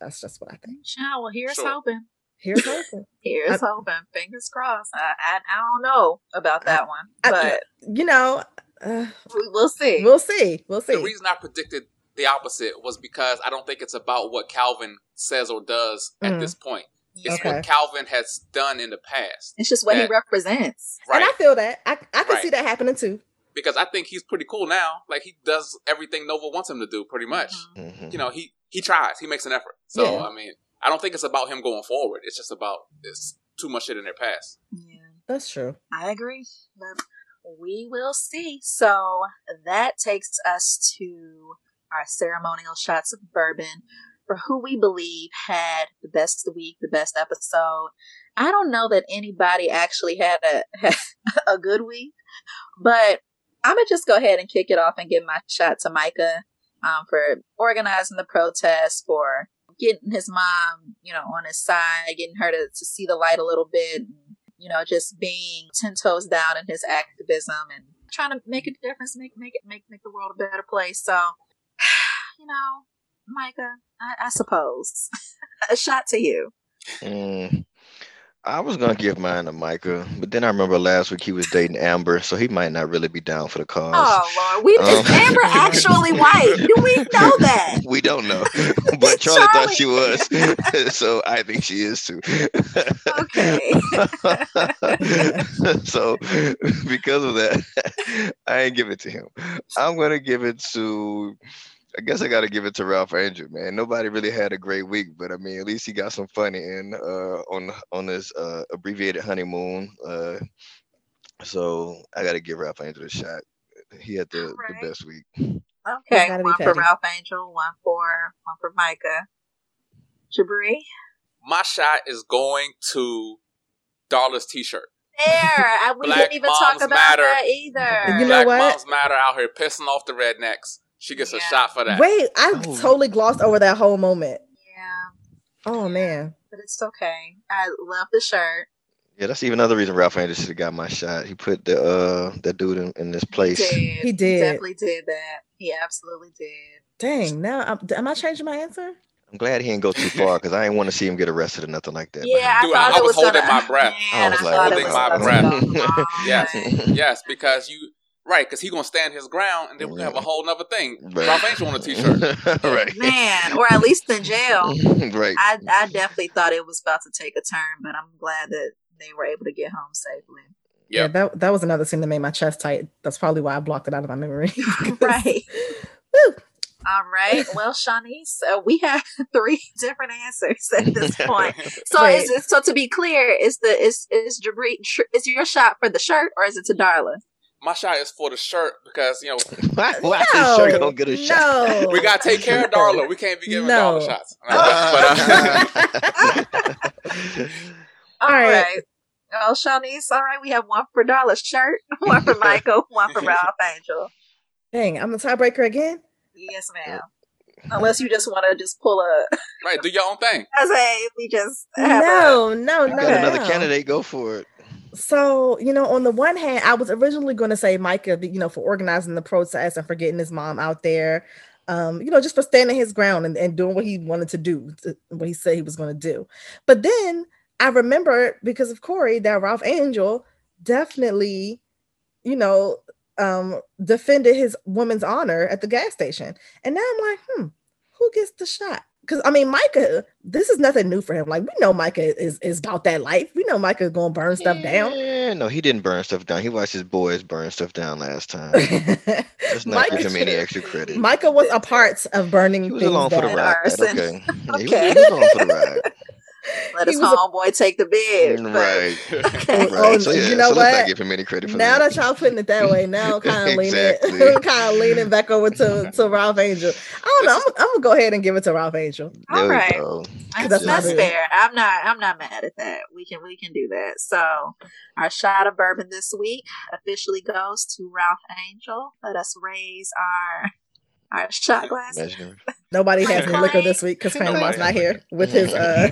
That's just what I think. Sure, well, here's Sure. hoping. Here's hoping. Here's hoping. Fingers crossed. I, I I don't know about that one, I- but you know, uh, we, we'll see. we'll see. We'll see. The reason I predicted the opposite was because I don't think it's about what Calvin says or does at Mm. this point. It's Okay. what Calvin has done in the past. It's just what he that- represents. And I feel that. I, I can Right. see that happening too. Because I think he's pretty cool now. Like he does everything Nova wants him to do, pretty much. Mhm. Mhm. You know, he he tries, he makes an effort. So Yeah. I mean, I don't think it's about him going forward. It's just about this too much shit in their past. Yeah, That's true. I agree. But we will see. So that takes us to our ceremonial shots of bourbon for who we believe had the best week, the best episode. I don't know that anybody actually had a had a good week, but I'm gonna just go ahead and kick it off and give my shot to Micah um, for organizing the protest, for getting his mom, you know, on his side, getting her to, to see the light a little bit, and, you know, just being ten toes down in his activism and trying to make a difference, make make it make make the world a better place. So, you know, Micah, I, I suppose a shot to you. Mm. I was gonna give mine to Micah, but then I remember last week he was dating Amber, so he might not really be down for the cause. Oh Lord, we is Um, Amber actually white? Do we know that? We don't know, but Charley, thought she was, so I think she is too. Okay. so because of that, I ain't give it to him. I'm gonna give it to. I guess I gotta give it to Ralph Angel, man. Nobody really had a great week, but I mean, at least he got some funny in uh, on on his uh, abbreviated honeymoon. Uh, so I gotta give Ralph Angel a shot. He had the, Alright. the best week. Okay, gotta one for. Ralph Angel, one for one for Micah. Jabri. My shot is going to Darla's t-shirt. There, we Black didn't even talk about Matter. that either. You know Black what? Moms Matter out here pissing off the rednecks. She gets a shot for that. Wait, I Oh. totally glossed over that whole moment. yeah, Oh man. but it's okay. I love the shirt. Yeah, that's even another reason Ralph Angel should have got my shot. He put the uh that dude in, in this place. Did. He did. definitely did that. He absolutely did. Dang, now I'm, am I changing my answer? I'm glad he didn't go too far because I didn't want to see him get arrested or nothing like that. Yeah, Dude, I thought I was was holding gonna, my breath. Man, I was like, holding my breath. Yes. yes, because you right, because he gonna stand his ground, and then we're going to have a whole nother thing. Right. Ralph Angel on a t-shirt. right. man, or at least in jail. right. I I definitely thought it was about to take a turn, but I'm glad that they were able to get home safely. Yeah, that that was another scene that made my chest tight. That's probably why I blocked it out of my memory. right. Woo. All right. Well, Shanice, uh, we have three different answers at this point. So, Wait. is it, so to be clear, is the is is Jabri tr- is your shot for the shirt or is it to Darla? My shot is for the shirt because you know Why, why is sure gonna get a shot? no. we gotta take care of Darla. We can't be giving No. Darla shots. But, uh, All right. right. Oh, Shanice. All right. We have one for Darla's shirt, one for Michael, one for Ralph Angel. Dang, I'm the tiebreaker again. Yes, ma'am. Unless you just want to just pull a, right, do your own thing. I say we just have a, No, no, You no. got another candidate, go for it. So, you know, on the one hand, I was originally going to say Micah, you know, for organizing the protest and for getting his mom out there, um, you know, just for standing his ground and, and doing what he wanted to do, to- what he said he was going to do. But then I remember because of Corey that Ralph Angel definitely, you know, um, defended his woman's honor at the gas station. And now I'm like, hmm, who gets the shot? Because I mean, Micah, this is nothing new for him. Like we know Micah is is about that life. We know Micah's gonna burn stuff down. Yeah, no, he didn't burn stuff down. He watched his boys burn stuff down last time. Let's not give him any extra credit. Micah was a part of burning He was along for the ride. Arson. Okay. Yeah, he, was, Okay. he was along for the ride. Let He his was a- homeboy take the bid. but- Right. Okay. Oh, Right. So yeah, you know so let's what? not give him any credit for Now that. that y'all putting it that way, now I'm kind of Exactly. leaning, kind of leaning back over to, to Ralph Angel. I don't know. I'm, I'm gonna go ahead and give it to Ralph Angel. There All we right. go. That's, That's that's fair. I'm not. I'm not mad at that. We can. We can do that. So, our shot of bourbon this week officially goes to Ralph Angel. Let us raise our our shot glass. Nobody has any liquor this week because Nobody. Crandall's not here with his uh.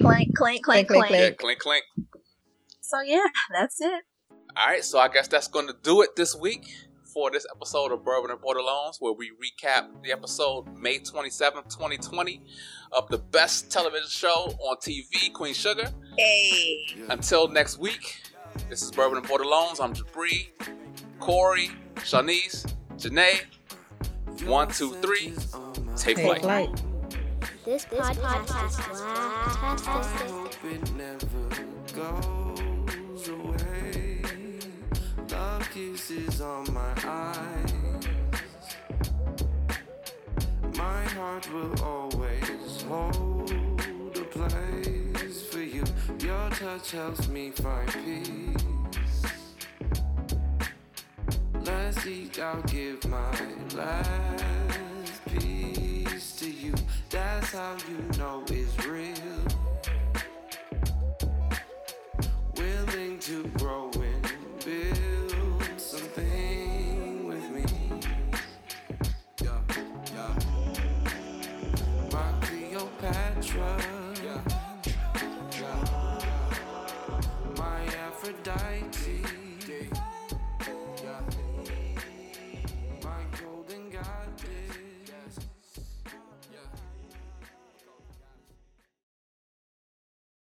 Clink, clink, clink, Clink, clink, clink. yeah, clink clink. So yeah, that's it. All right, so I guess that's going to do it this week for this episode of Bourbon and Bordelons, where we recap the episode May 27th, 2020 of the best television show on TV, Queen Sugar. Hey. Until next week, this is Bourbon and Bordelons. I'm Jabri, Corey, Shanice, Janae. One, two, three. Take Take flight. flight. This podcast is fantastic. it never goes away. Love kisses on my eyes. My heart will always hold a place for you. Your touch helps me find peace. Last week I'll give my last piece to you. That's how you know it's real. Willing to grow and build something with me. Yeah, yeah. My Cleopatra. Yeah, yeah. My Aphrodite.